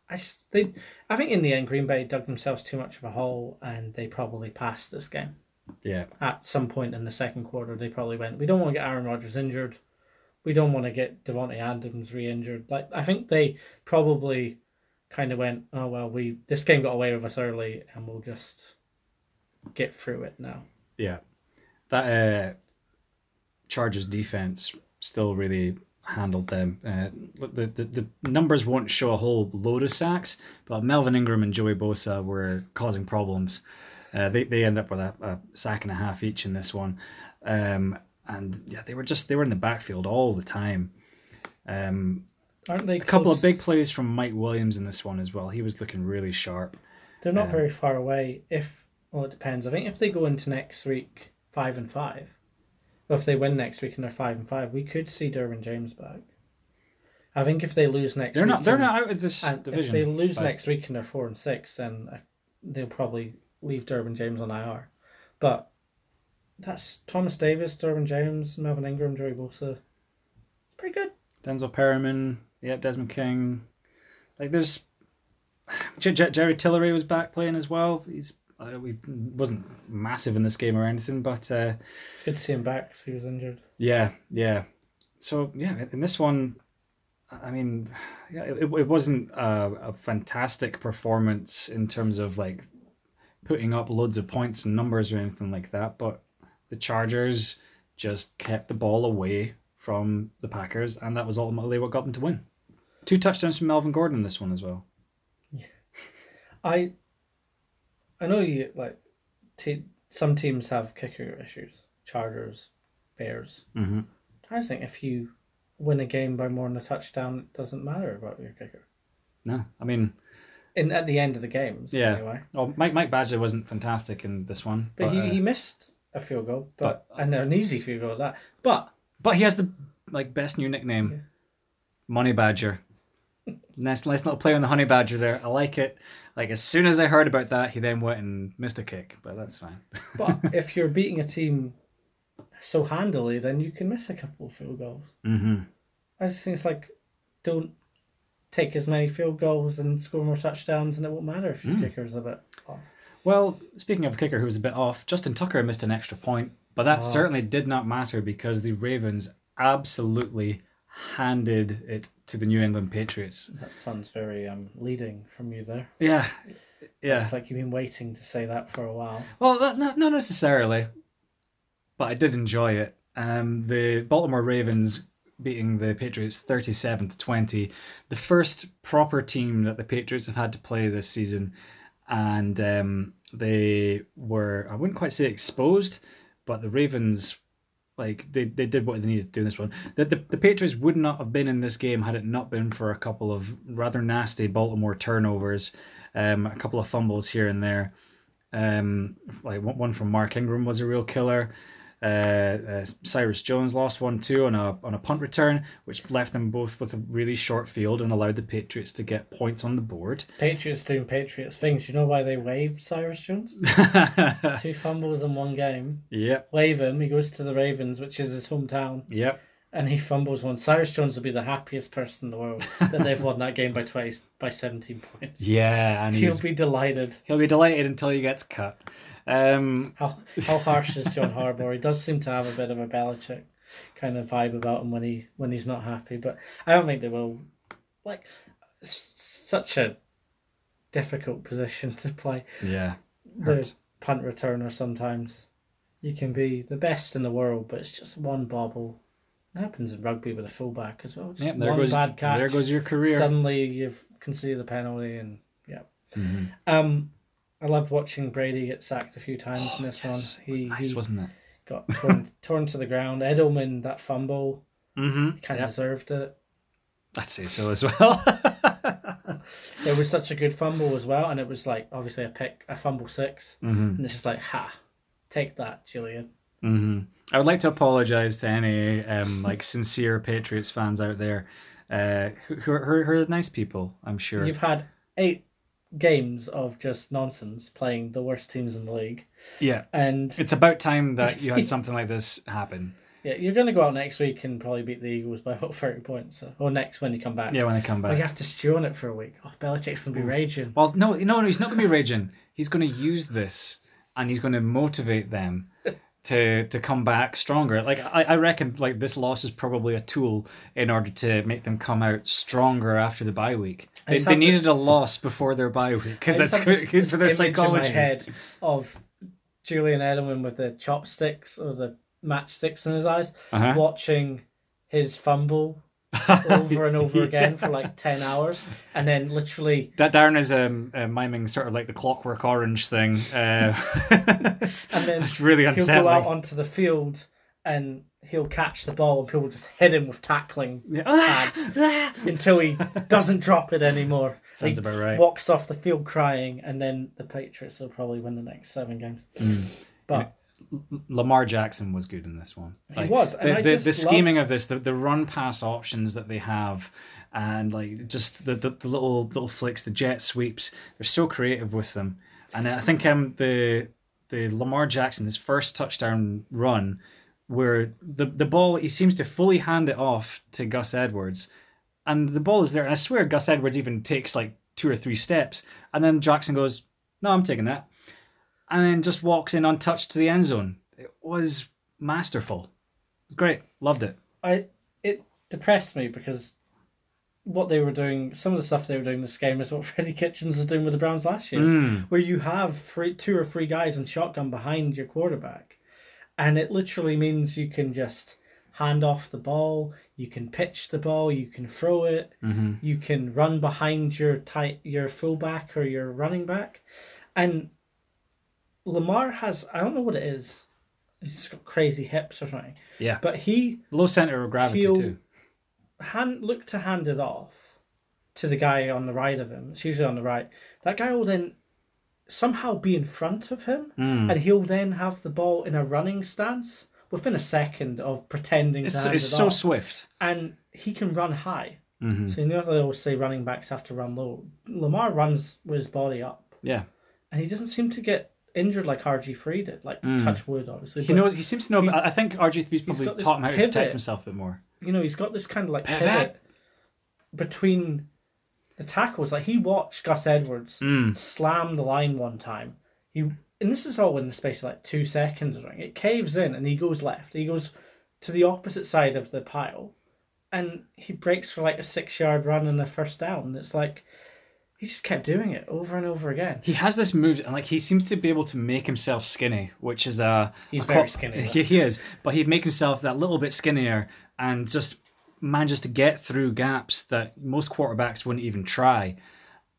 i just they i think in the end green bay dug themselves too much of a hole and they probably passed this game yeah. at some point in the second quarter they probably went we don't want to get aaron rodgers injured we don't want to get Davante Adams re-injured. Like I think they probably kind of went, oh well, we this game got away with us early, and we'll just get through it now. Yeah. That uh, Chargers defense still really handled them. Uh, the, the the numbers won't show a whole load of sacks, but Melvin Ingram and Joey Bosa were causing problems. Uh, they they end up with a, a sack and a half each in this one, um, and yeah, they were just they were in the backfield all the time. Um, Aren't they? a couple of big plays from Mike Williams in this one as well. He was looking really sharp. They're not um, very far away. If well, it depends. I think if they go into next week five and five, or if they win next week and they're five and five, we could see Derwin James back. I think if they lose next, They're week not they're and- not out of this division. if they lose but- next week and they're four and six, then uh, they'll probably leave Derwin James on IR. But that's Thomas Davis, Derwin James, Melvin Ingram, Joey Bosa. It's pretty good. Denzel Perryman, yeah, Desmond King. Like there's Jerry Tillery was back playing as well. He's uh, he wasn't massive in this game or anything, but uh, It's good to see him back 'cause he was injured. yeah, yeah. So yeah, in this one, I mean, yeah, it, it wasn't a, a fantastic performance in terms of like putting up loads of points and numbers or anything like that, but the Chargers just kept the ball away from the Packers, and that was ultimately what got them to win. Two touchdowns from Melvin Gordon in this one as well. Yeah. I I know you like te- some teams have kicker issues. Chargers, Bears. Mm-hmm. I think if you win a game by more than a touchdown, it doesn't matter about your kicker. No, I mean, In at the end of the games, Yeah. Anyway, oh, Mike Mike Badgley wasn't fantastic in this one, but, but he, uh, he missed a field goal, but, but- and an easy field goal at that. But but he has the like best new nickname, Yeah. Money Badger. nice, nice little play on the Honey Badger there. I like it. Like as soon as I heard about that, he then went and missed a kick, but that's fine. but if you're beating a team so handily, then you can miss a couple of field goals. Mm-hmm. I just think it's like don't take as many field goals and score more touchdowns, and it won't matter if your Mm. kicker's a bit off. Well, speaking of a kicker who was a bit off, Justin Tucker missed an extra point, but that Oh. certainly did not matter because the Ravens absolutely handed it to the New England Patriots. That sounds very um leading from you there. Yeah, yeah. It's like you've been waiting to say that for a while. Well, not, not, not necessarily, but I did enjoy it. Um, the Baltimore Ravens beating the Patriots 37 to 20, the first proper team that the Patriots have had to play this season. And um, they were, I wouldn't quite say exposed, but the Ravens, like, they, they did what they needed to do in this one. The, the, the Patriots would not have been in this game had it not been for a couple of rather nasty Baltimore turnovers, um, a couple of fumbles here and there. Um, like one one from Mark Ingram was a real killer. Uh, uh, Cyrus Jones lost one too on a on a punt return, which left them both with a really short field and allowed the Patriots to get points on the board. Patriots doing Patriots things. You know why they waived Cyrus Jones? Two fumbles in one game. yep, Wave him. He goes to the Ravens, which is his hometown, yep, and he fumbles one. Cyrus Jones will be the happiest person in the world that they've won that game by twice by seventeen points. yeah, and He'll be delighted. he'll be delighted until he gets cut. Um, How how harsh is John Harbaugh? He does seem to have a bit of a Belichick kind of vibe about him when he when he's not happy. But I don't think they will. Like s- such a difficult position to play. yeah, The hurts. punt returner sometimes you can be the best in the world, but it's just one bobble. It happens in rugby with a fullback as well. Just Yep, there one goes bad catch. there goes your career. Suddenly you've conceded a penalty, and yeah. Mhm. Um, I loved watching Brady get sacked a few times in this Oh, Yes, one. it was He, nice, he wasn't it? got torn, torn to the ground. Edelman, that fumble, Mm-hmm. kind of deserved it. I'd say so as well. It was such a good fumble as well, and it was like obviously a pick, a fumble 6 mm-hmm. and it's just like ha, take that, Julian. hmm I would like to apologize to any um, like sincere Patriots fans out there. uh, who, who, are, who are nice people, I'm sure. You've had eight games of just nonsense playing the worst teams in the league, yeah, and it's about time that you had something like this happen. yeah, you're going to go out next week and probably beat the Eagles by about thirty points, uh, or next when you come back. Yeah, when they come But back. you have to stew on it for a week. Oh, Belichick's gonna be raging. Well, no, no, no, he's not going to be raging. He's going to use this and he's going to motivate them to to come back stronger. Like I, I reckon, like this loss is probably a tool in order to make them come out stronger after the bye week. They, they needed a loss before their bye week because that's good, good for their psychology. Head of Julian Edelman with the chopsticks or the matchsticks in his eyes, Uh-huh. watching his fumble over and over again for like ten hours, and then literally Da- Darren is um, uh, miming sort of like the Clockwork Orange thing. Uh, And then it's really unsettling. he'll go out onto the field and he'll catch the ball and people just hit him with tackling pads until he doesn't drop it anymore. Sounds he about right. Walks off the field crying, and then the Patriots will probably win the next seven games. Mm. But Lamar Jackson was good in this one. He was, and the the, the scheming love- of this, the, the run pass options that they have, and like just the, the, the little little flicks, the jet sweeps. They're so creative with them, and I think um the the Lamar Jackson his first touchdown run, where the the ball he seems to fully hand it off to Gus Edwards, and the ball is there, and I swear Gus Edwards even takes like two or three steps, and then Jackson goes, "No, I'm taking that." And then just walks in untouched to the end zone. It was masterful. It was great. Loved it. I it depressed me because what they were doing, some of the stuff they were doing this game is what Freddie Kitchens was doing with the Browns last year, Mm. where you have three, two or three guys in shotgun behind your quarterback, and it literally means you can just hand off the ball, you can pitch the ball, you can throw it, Mm-hmm. you can run behind your tight your fullback or your running back, and Lamar has I don't know what it is. He's got crazy hips or something, Yeah. but he Low center of gravity too. hand look to hand it off to the guy on the right of him. It's usually on the right. That guy will then somehow be in front of him, Mm. and he'll then have the ball in a running stance within a second of pretending to It's, hand it's it so off. swift. and he can run high. Mm-hmm. So you know they always say running backs have to run low. Lamar runs with his body up, Yeah. and he doesn't seem to get injured like RG three did. Like Mm. touch wood, obviously. He knows. He seems to know. he- I think RG3's probably taught him how to pivot. protect himself a bit more. you know, he's got this kind of like Pivot. pivot between the tackles. Like he watched Gus Edwards Mm. slam the line one time. He and this is all in the space of like two seconds. Right? It caves in and he goes left. He goes to the opposite side of the pile, and he breaks for like a six yard run and a first down. It's like he just kept doing it over and over again. He has this move, and like he seems to be able to make himself skinny, which is a He's a very qual- skinny, He, he is, but he'd make himself that little bit skinnier and just manages to get through gaps that most quarterbacks wouldn't even try.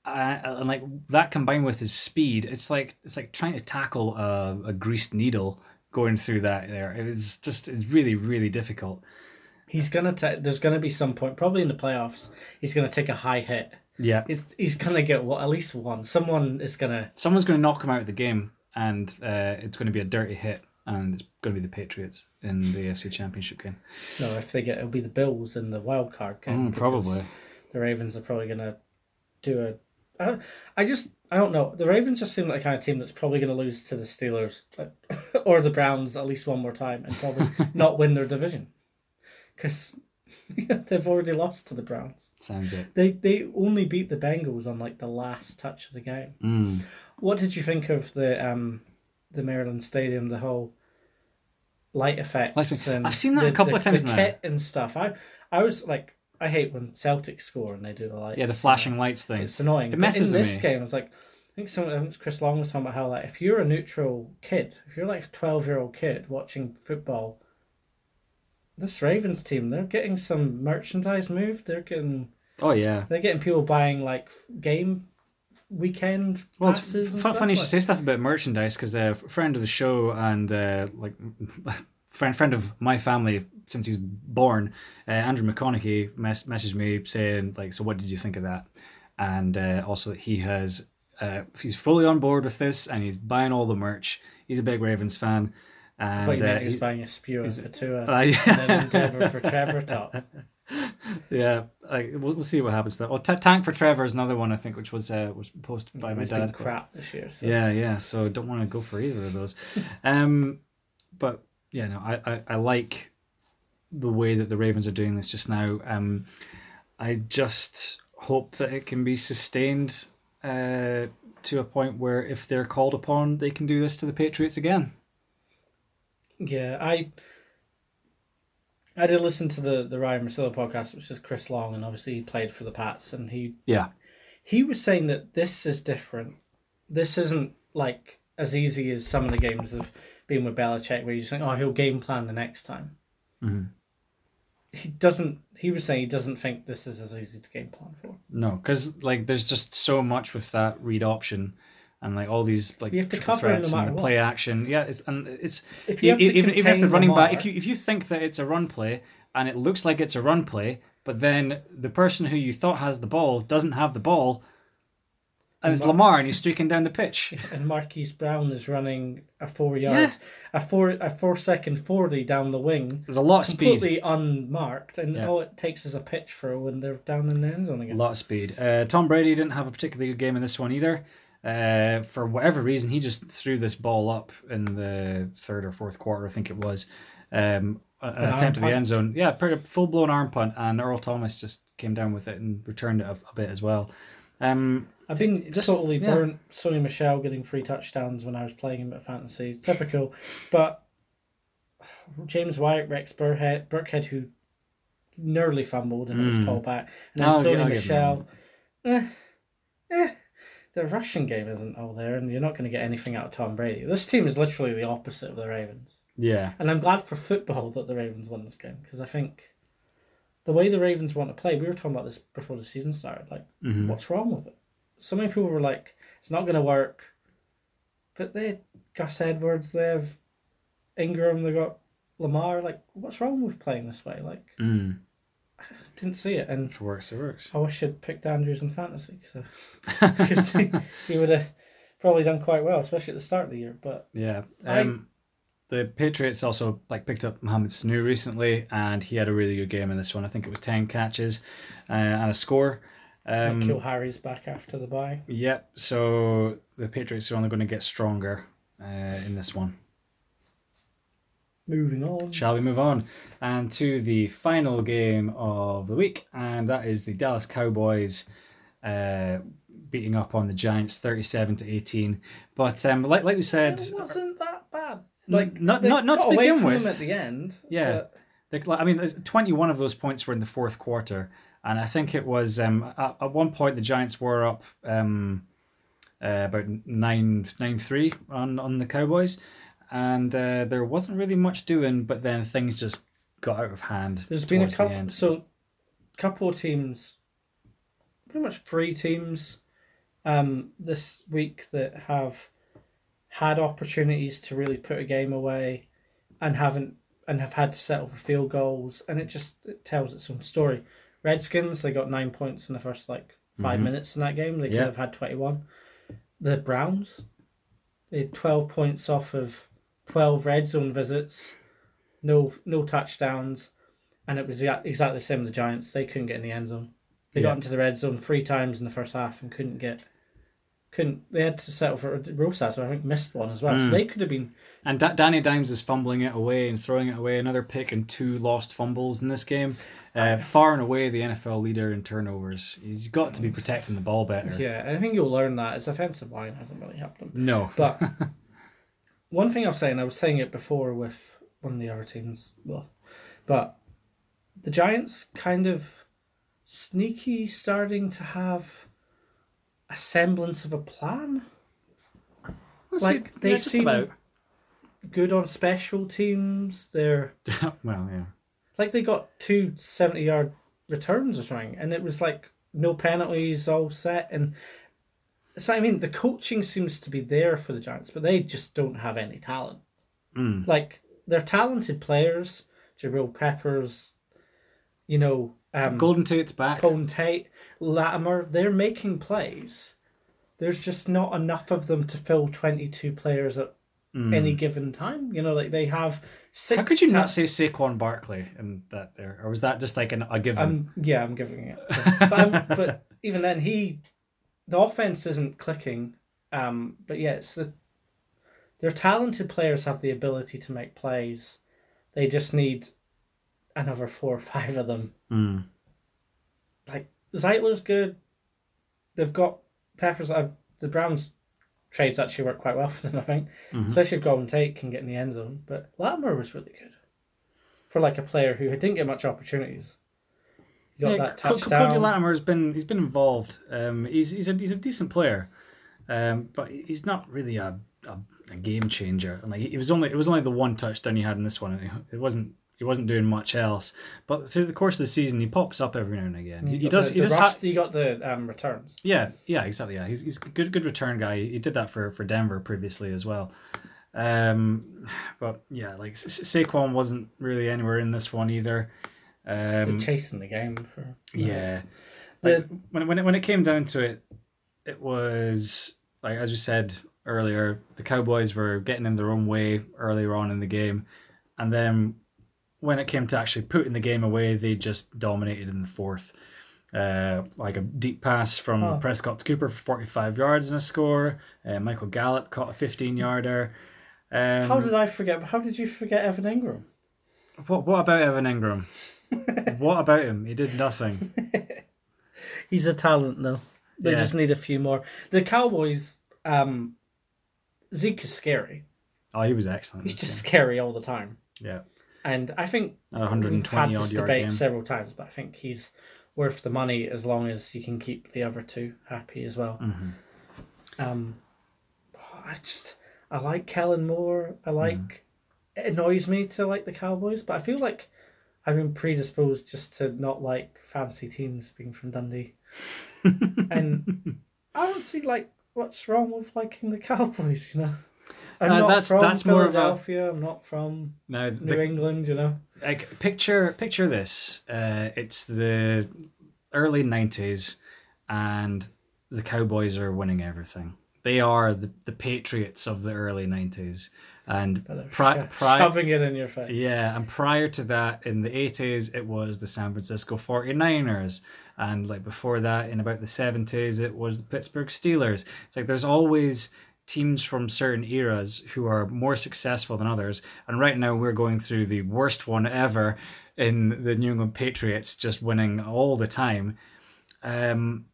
Uh, and like that combined with his speed, it's like it's like trying to tackle a, a greased needle going through that. There, it was just it's really really difficult. He's gonna ta- there's gonna be some point probably in the playoffs. He's gonna take a high hit. Yeah, He's, he's gonna get what at least one. Someone is gonna someone's going to knock him out of the game, and uh, it's going to be a dirty hit, and it's going to be the Patriots in the AFC Championship game. no. If they get, it'll be the Bills in the wild card game. Mm, probably. the Ravens are probably gonna do a. I, I just I don't know. The Ravens just seem like the kind of team that's probably gonna lose to the Steelers or the Browns at least one more time and probably not win their division because they've already lost to the Browns. Sounds it. They they only beat the Bengals on like the last touch of the game. Mm. What did you think of the um the Maryland Stadium? The whole light effects. And I've seen that a couple the- of times the now. kit and stuff. I I was like, I hate when Celtics score and they do the lights. Yeah, the flashing that. lights thing. It's annoying. It But messes in with this me. game, it's like I think some I think Chris Long was talking about how like if you're a neutral kid, if you're like a twelve year old kid watching football, this Ravens team they're getting some merchandise moved. They're getting Oh yeah. they're getting people buying like game weekend Well, it's passes. and fu- stuff. funny you should say stuff about merchandise because a friend of the show and uh, like friend friend of my family since he's born, uh, Andrew McConaughey mes- messaged me saying like, "So what did you think of that?" And uh, also he has uh, he's fully on board with this and he's buying all the merch. He's a big Ravens fan, I thought and uh, he's he's, buying a spewer for Tua uh, and an endeavour for Trevor top. yeah, like we'll, we'll see what happens. There. Well, t- Tank for Trevor is another one I think, which was uh, was posted by my dad. crap this year. So. Yeah, yeah. So don't want to go for either of those. um, but yeah, no, I, I, I like the way that the Ravens are doing this just now. Um, I just hope that it can be sustained uh, to a point where if they're called upon, they can do this to the Patriots again. Yeah, I I did listen to the the Ryan Marcillo podcast, which is Chris Long, and obviously he played for the Pats, and he Yeah. he was saying that this is different. This isn't like as easy as some of the games of being with Belichick, where you just think, oh, he'll game plan the next time. Mhm. He doesn't. He was saying he doesn't think this is as easy to game plan for. No, because like there's just so much with that read option. And like all these like You have to cover him no threats and the what. play action, yeah, it's and it's If you even, even if the running back, if you if you think that it's a run play and it looks like it's a run play, but then the person who you thought has the ball doesn't have the ball, and it's Mar- Lamar and he's streaking down the pitch. and Marquise Brown is running a four yard, Yeah. a four a four second forty down the wing, There's a lot of speed, completely unmarked, and Yeah. all it takes is a pitch throw when they're down in the end zone again. a lot of speed. Uh, Tom Brady didn't have a particularly good game in this one either. Uh, for whatever reason, he just threw this ball up in the third or fourth quarter, I think it was. Um, an An attempt at the punt. end zone. Yeah, pretty full blown arm punt, and Earl Thomas just came down with it and returned it a, a bit as well. Um, I've been just- totally yeah. burnt Sony Michel getting three touchdowns when I was playing him at fantasy. Typical, but James White, Rex Burhead, Burkhead, who nearly fumbled and it was Mm. called back, and then I'll Sony I'll Michel. Eh, eh, the rushing game isn't all there, and you're not going to get anything out of Tom Brady. This team is literally the opposite of the Ravens, yeah, and I'm glad for football that the Ravens won this game because I think the way the Ravens want to play. We were talking about this before the season started. Like, Mhm. what's wrong with it? So many people were like, it's not going to work. But they Gus Edwards, they have Ingram, they got Lamar. Like, what's wrong with playing this way? Like, Mm. I didn't see it, and it works, it works. I wish I'd picked Andrews in fantasy because he, he would have probably done quite well, especially at the start of the year. But Yeah. I- Um, the Patriots also like picked up Mohamed Sanu recently, and he had a really good game in this one. I think it was ten catches uh, and a score. Um, N'Keal Harry's back after the bye. Yep. So the Patriots are only going to get stronger uh, in this one. Moving on. Shall we move on and to the final game of the week, and that is the Dallas Cowboys uh, beating up on the Giants, thirty-seven to eighteen. But um, like like we said, it wasn't that bad. Like, not- not- not to begin with. at the end. Yeah. but- Like, like, I mean, 21 of those points were in the fourth quarter, and I think it was um, at, at one point the Giants were up um, uh, about nine nine three on on the Cowboys, and uh, there wasn't really much doing, but then things just got out of hand. There's been a the couple, end. so couple of teams, pretty much three teams, um, this week that have had opportunities to really put a game away, and haven't and have had to settle for field goals, and it just it tells its own story. Redskins they got nine points in the first like 5 Mhm. minutes in that game. They could Yeah. have had twenty one. The Browns, they had twelve points off of twelve red zone visits, no no touchdowns and it was exactly the same with the Giants. They couldn't get in the end zone. They Yeah. got into the red zone three times in the first half and couldn't get. Couldn't they had to settle for Rosas? So I think missed one as well. Mm. So they could have been. And da- Danny Dimes is fumbling it away and throwing it away. Another pick and two lost fumbles in this game. Uh, far and away the NFL leader in turnovers. He's got to be protecting the ball better. Yeah, I think you'll learn that. His offensive line hasn't really helped them. No. But one thing I'll say, and I was saying it before with one of the other teams, well, but the Giants kind of sneaky starting to have a semblance of a plan. Let's like, see- they yeah, seem- about. Good on special teams. They're well, yeah. like they got two 70 yard returns or something, and it was like no penalties, all set. And so, I mean, the coaching seems to be there for the Giants, but they just don't have any talent. Mm. Like, they're talented players, Jabril Peppers, you know, um, Golden Tate's back. Colin Tate, Latimer, they're making plays. There's just not enough of them to fill 22 players at any given time. You know, like they have six. How could you ta- not say Saquon Barkley in that there, or was that just like an, a given? I'm yeah, I'm giving it. but, but even then, he the offense isn't clicking. Um, but yeah, it's the their talented players have the ability to make plays. They just need another four or five of them. Mm. Like Zeitler's good. They've got Peppers. Uh, the Browns trades actually work quite well for them, I think. Mhm. Especially if Golden Tate can get in the end zone. But Latimer was really good for like a player who didn't get much opportunities. He got Yeah, that touchdown. Cody Latimer has been he's been involved. Um, he's he's a he's a decent player, um, but he's not really a, a, a game changer. And like he was only it was only the one touchdown he had in this one. and It it wasn't he wasn't doing much else. But through the course of the season, he pops up every now and again. He, he got does the, he the does rush, ha- you got the um, returns. yeah yeah exactly yeah he's he's a good good return guy. He did that for for Denver previously as well. Um, but yeah, like Sa- Saquon wasn't really anywhere in this one either. Um, chasing the game for yeah. The- when when it, when it came down to it, it was like as you said earlier, the Cowboys were getting in their own way earlier on in the game, and then when it came to actually putting the game away, they just dominated in the fourth. Uh, like a deep pass from Oh. Prescott to Cooper for 45 yards and a score. Uh, Michael Gallup caught a 15 yarder. Um, How did I forget? How did you forget Evan Engram? what, what about Evan Engram? What about him? He did nothing. He's a talent though. They Yeah. just need a few more. The Cowboys, um, Zeke is scary. Oh, he was excellent. He's just game. scary all the time. yeah, And I think a we've had this debate game. several times, but I think he's worth the money as long as you can keep the other two happy as well. Mhm. Um, I just I like Kellen Moore. I like it annoys me to like the Cowboys, but I feel like I've been predisposed just to not like fancy teams being from Dundee, and I don't see like what's wrong with liking the Cowboys. You know, I'm Uh, not that's- from that's more of a- Philadelphia. I'm not from Now, New the, England. You know, like picture picture this. Uh, it's the early '90s, and the Cowboys are winning everything. They are the, the Patriots of the early '90s, and pri- sho- pri- shoving it in your face. Yeah, and prior to that, in the 80s, it was the San Francisco 49ers. And like before that, in about the 70s, it was the Pittsburgh Steelers. It's like there's always teams from certain eras who are more successful than others. And right now, we're going through the worst one ever in the New England Patriots, just winning all the time. Um,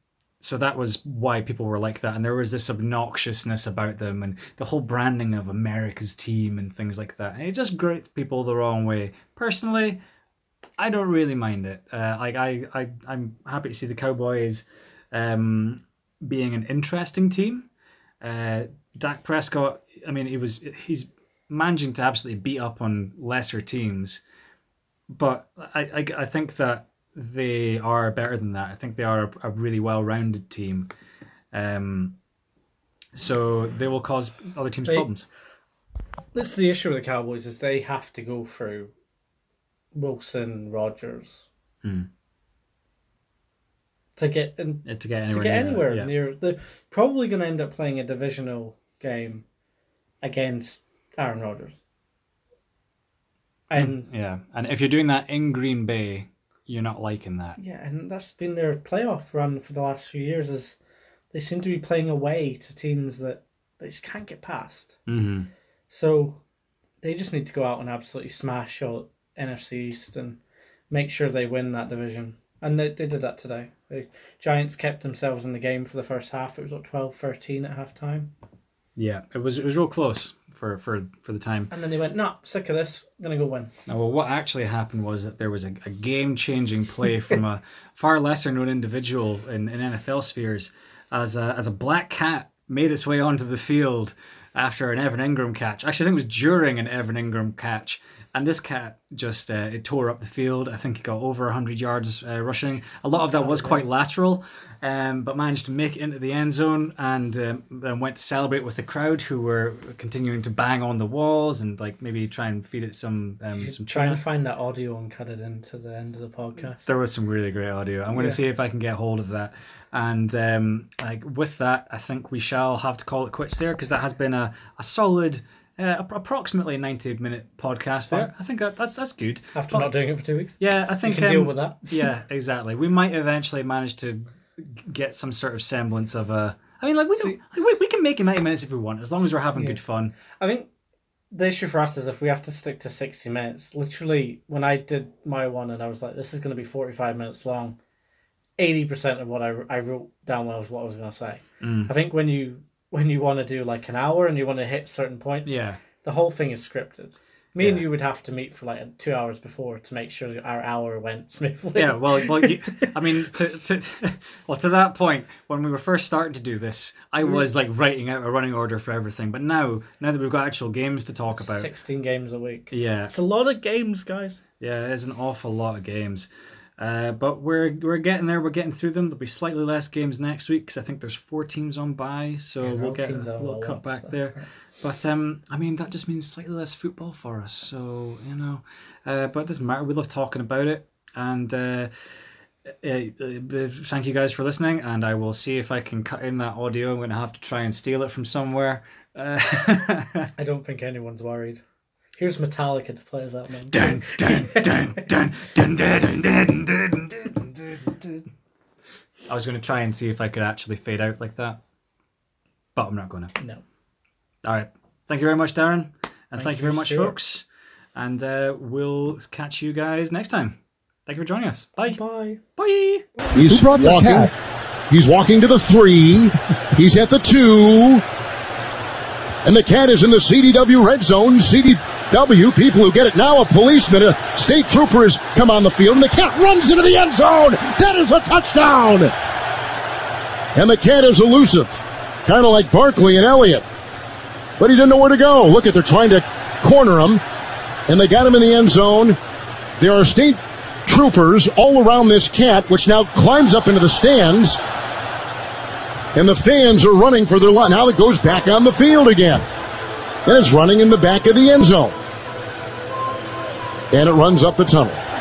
so that was why people were like that. And there was this obnoxiousness about them and the whole branding of america's team and things like that. And it just grates people the wrong way. Personally i don't really mind it. Uh, like I, I i'm happy to see the cowboys um, being an interesting team. Uh, dak prescott i mean he was he's managing to absolutely beat up on lesser teams. But i i, I think that they are better than that. I think they are a, a really well-rounded team. Um, so they will cause other teams They- problems. That's the issue with the Cowboys is they have to go through Wilson, Rodgers Hmm. to get in, To get to anywhere, get near, anywhere yeah. near. They're probably going to end up playing a divisional game against Aaron Rodgers. And Yeah, and if you're doing that in Green Bay, you're not liking that. yeah, and that's been their playoff run for the last few years. Is they seem to be playing away to teams that they just can't get past. Mm-hmm. So they just need to go out and absolutely smash all NFC East and make sure they win that division. And they, they did that today. The Giants kept themselves in the game for the first half. It was what 12-13 at half time. Yeah, it was it was real close for for for the time. And then they went, nah, sick of this. I'm to go win. Now, well, what actually happened was that there was a, a game changing play from a far lesser known individual in, in NFL spheres as a, as a black cat made its way onto the field after an Evan Engram catch. Actually, I think it was during an Evan Engram catch. And this cat just uh, it tore up the field. I think he got over 100 yards uh, rushing. A lot of that was quite lateral, um, but managed to make it into the end zone and um, then went to celebrate with the crowd who were continuing to bang on the walls and like maybe try and feed it some um, some Try tuna. and find that audio and cut it into the end of the podcast. There was some really great audio. I'm going Yeah. to see if I can get hold of that. And um, like with that, I think we shall have to call it quits there because that has been a, a solid uh, ap- approximately ninety minute podcast there. I think that, that's that's good. After But- not doing it for two weeks. yeah, I You think can deal um, with that. yeah, exactly. We might eventually manage to get some sort of semblance of a. I mean, like we, don't, like, we, we can make it ninety minutes if we want, as long as we're having good fun. I think the issue for us is if we have to stick to 60 minutes, literally, when I did my one and I was like, this is going to be 45 minutes long, 80% of what I, I wrote down was what I was going to say. Mm. I think when you when you want to do like an hour and you want to hit certain points, Yeah, the whole thing is scripted. Me and you would have to meet for like two hours before to make sure our hour went smoothly. yeah. Well, well, you, I mean, to, to well to that point, when we were first starting to do this, I mm. was like writing out a running order for everything. But now, now that we've got actual games to talk about, 16 games a week. yeah, It's a lot of games, guys. Yeah, there's an awful lot of games. Uh, but we're we're getting there. We're getting through them. There'll be slightly less games next week because I think there's four teams on by, so Yeah, we'll get a little cut back there. right. But um, I mean that just means slightly less football for us. So you know, uh, but it doesn't matter. We love talking about it, and uh, uh, uh, thank you guys for listening. And I will see if I can cut in that audio. I'm going to have to try and steal it from somewhere. Uh, I don't think anyone's worried. Here's Metallica to play as that man. dun, dun, dun, dun, dun, dun, dun, dun, dun, dun, dun, dun, dun. I was going to try and see if I could actually fade out like that, but I'm not going to. No. All right. Thank you very much, Darren, and thank, you you, very much, Stuart. folks. And uh, we'll catch you guys next time. Thank you for joining us. Bye. Bye. Bye. He's brought the walking. cat? He's walking to the three. He's at the two. And the cat is in the CDW red zone. CDW, people who get it now, a policeman, a state trooper has come on the field, and the cat runs into the end zone. That is a touchdown. And the cat is elusive, kind of like Barkley and Elliott. But he didn't know where to go. Look at, they're trying to corner him, and they got him in the end zone. There are state troopers all around this cat, which now climbs up into the stands. And the fans are running for their life. Now it goes back on the field again. And it's running in the back of the end zone. And it runs up the tunnel.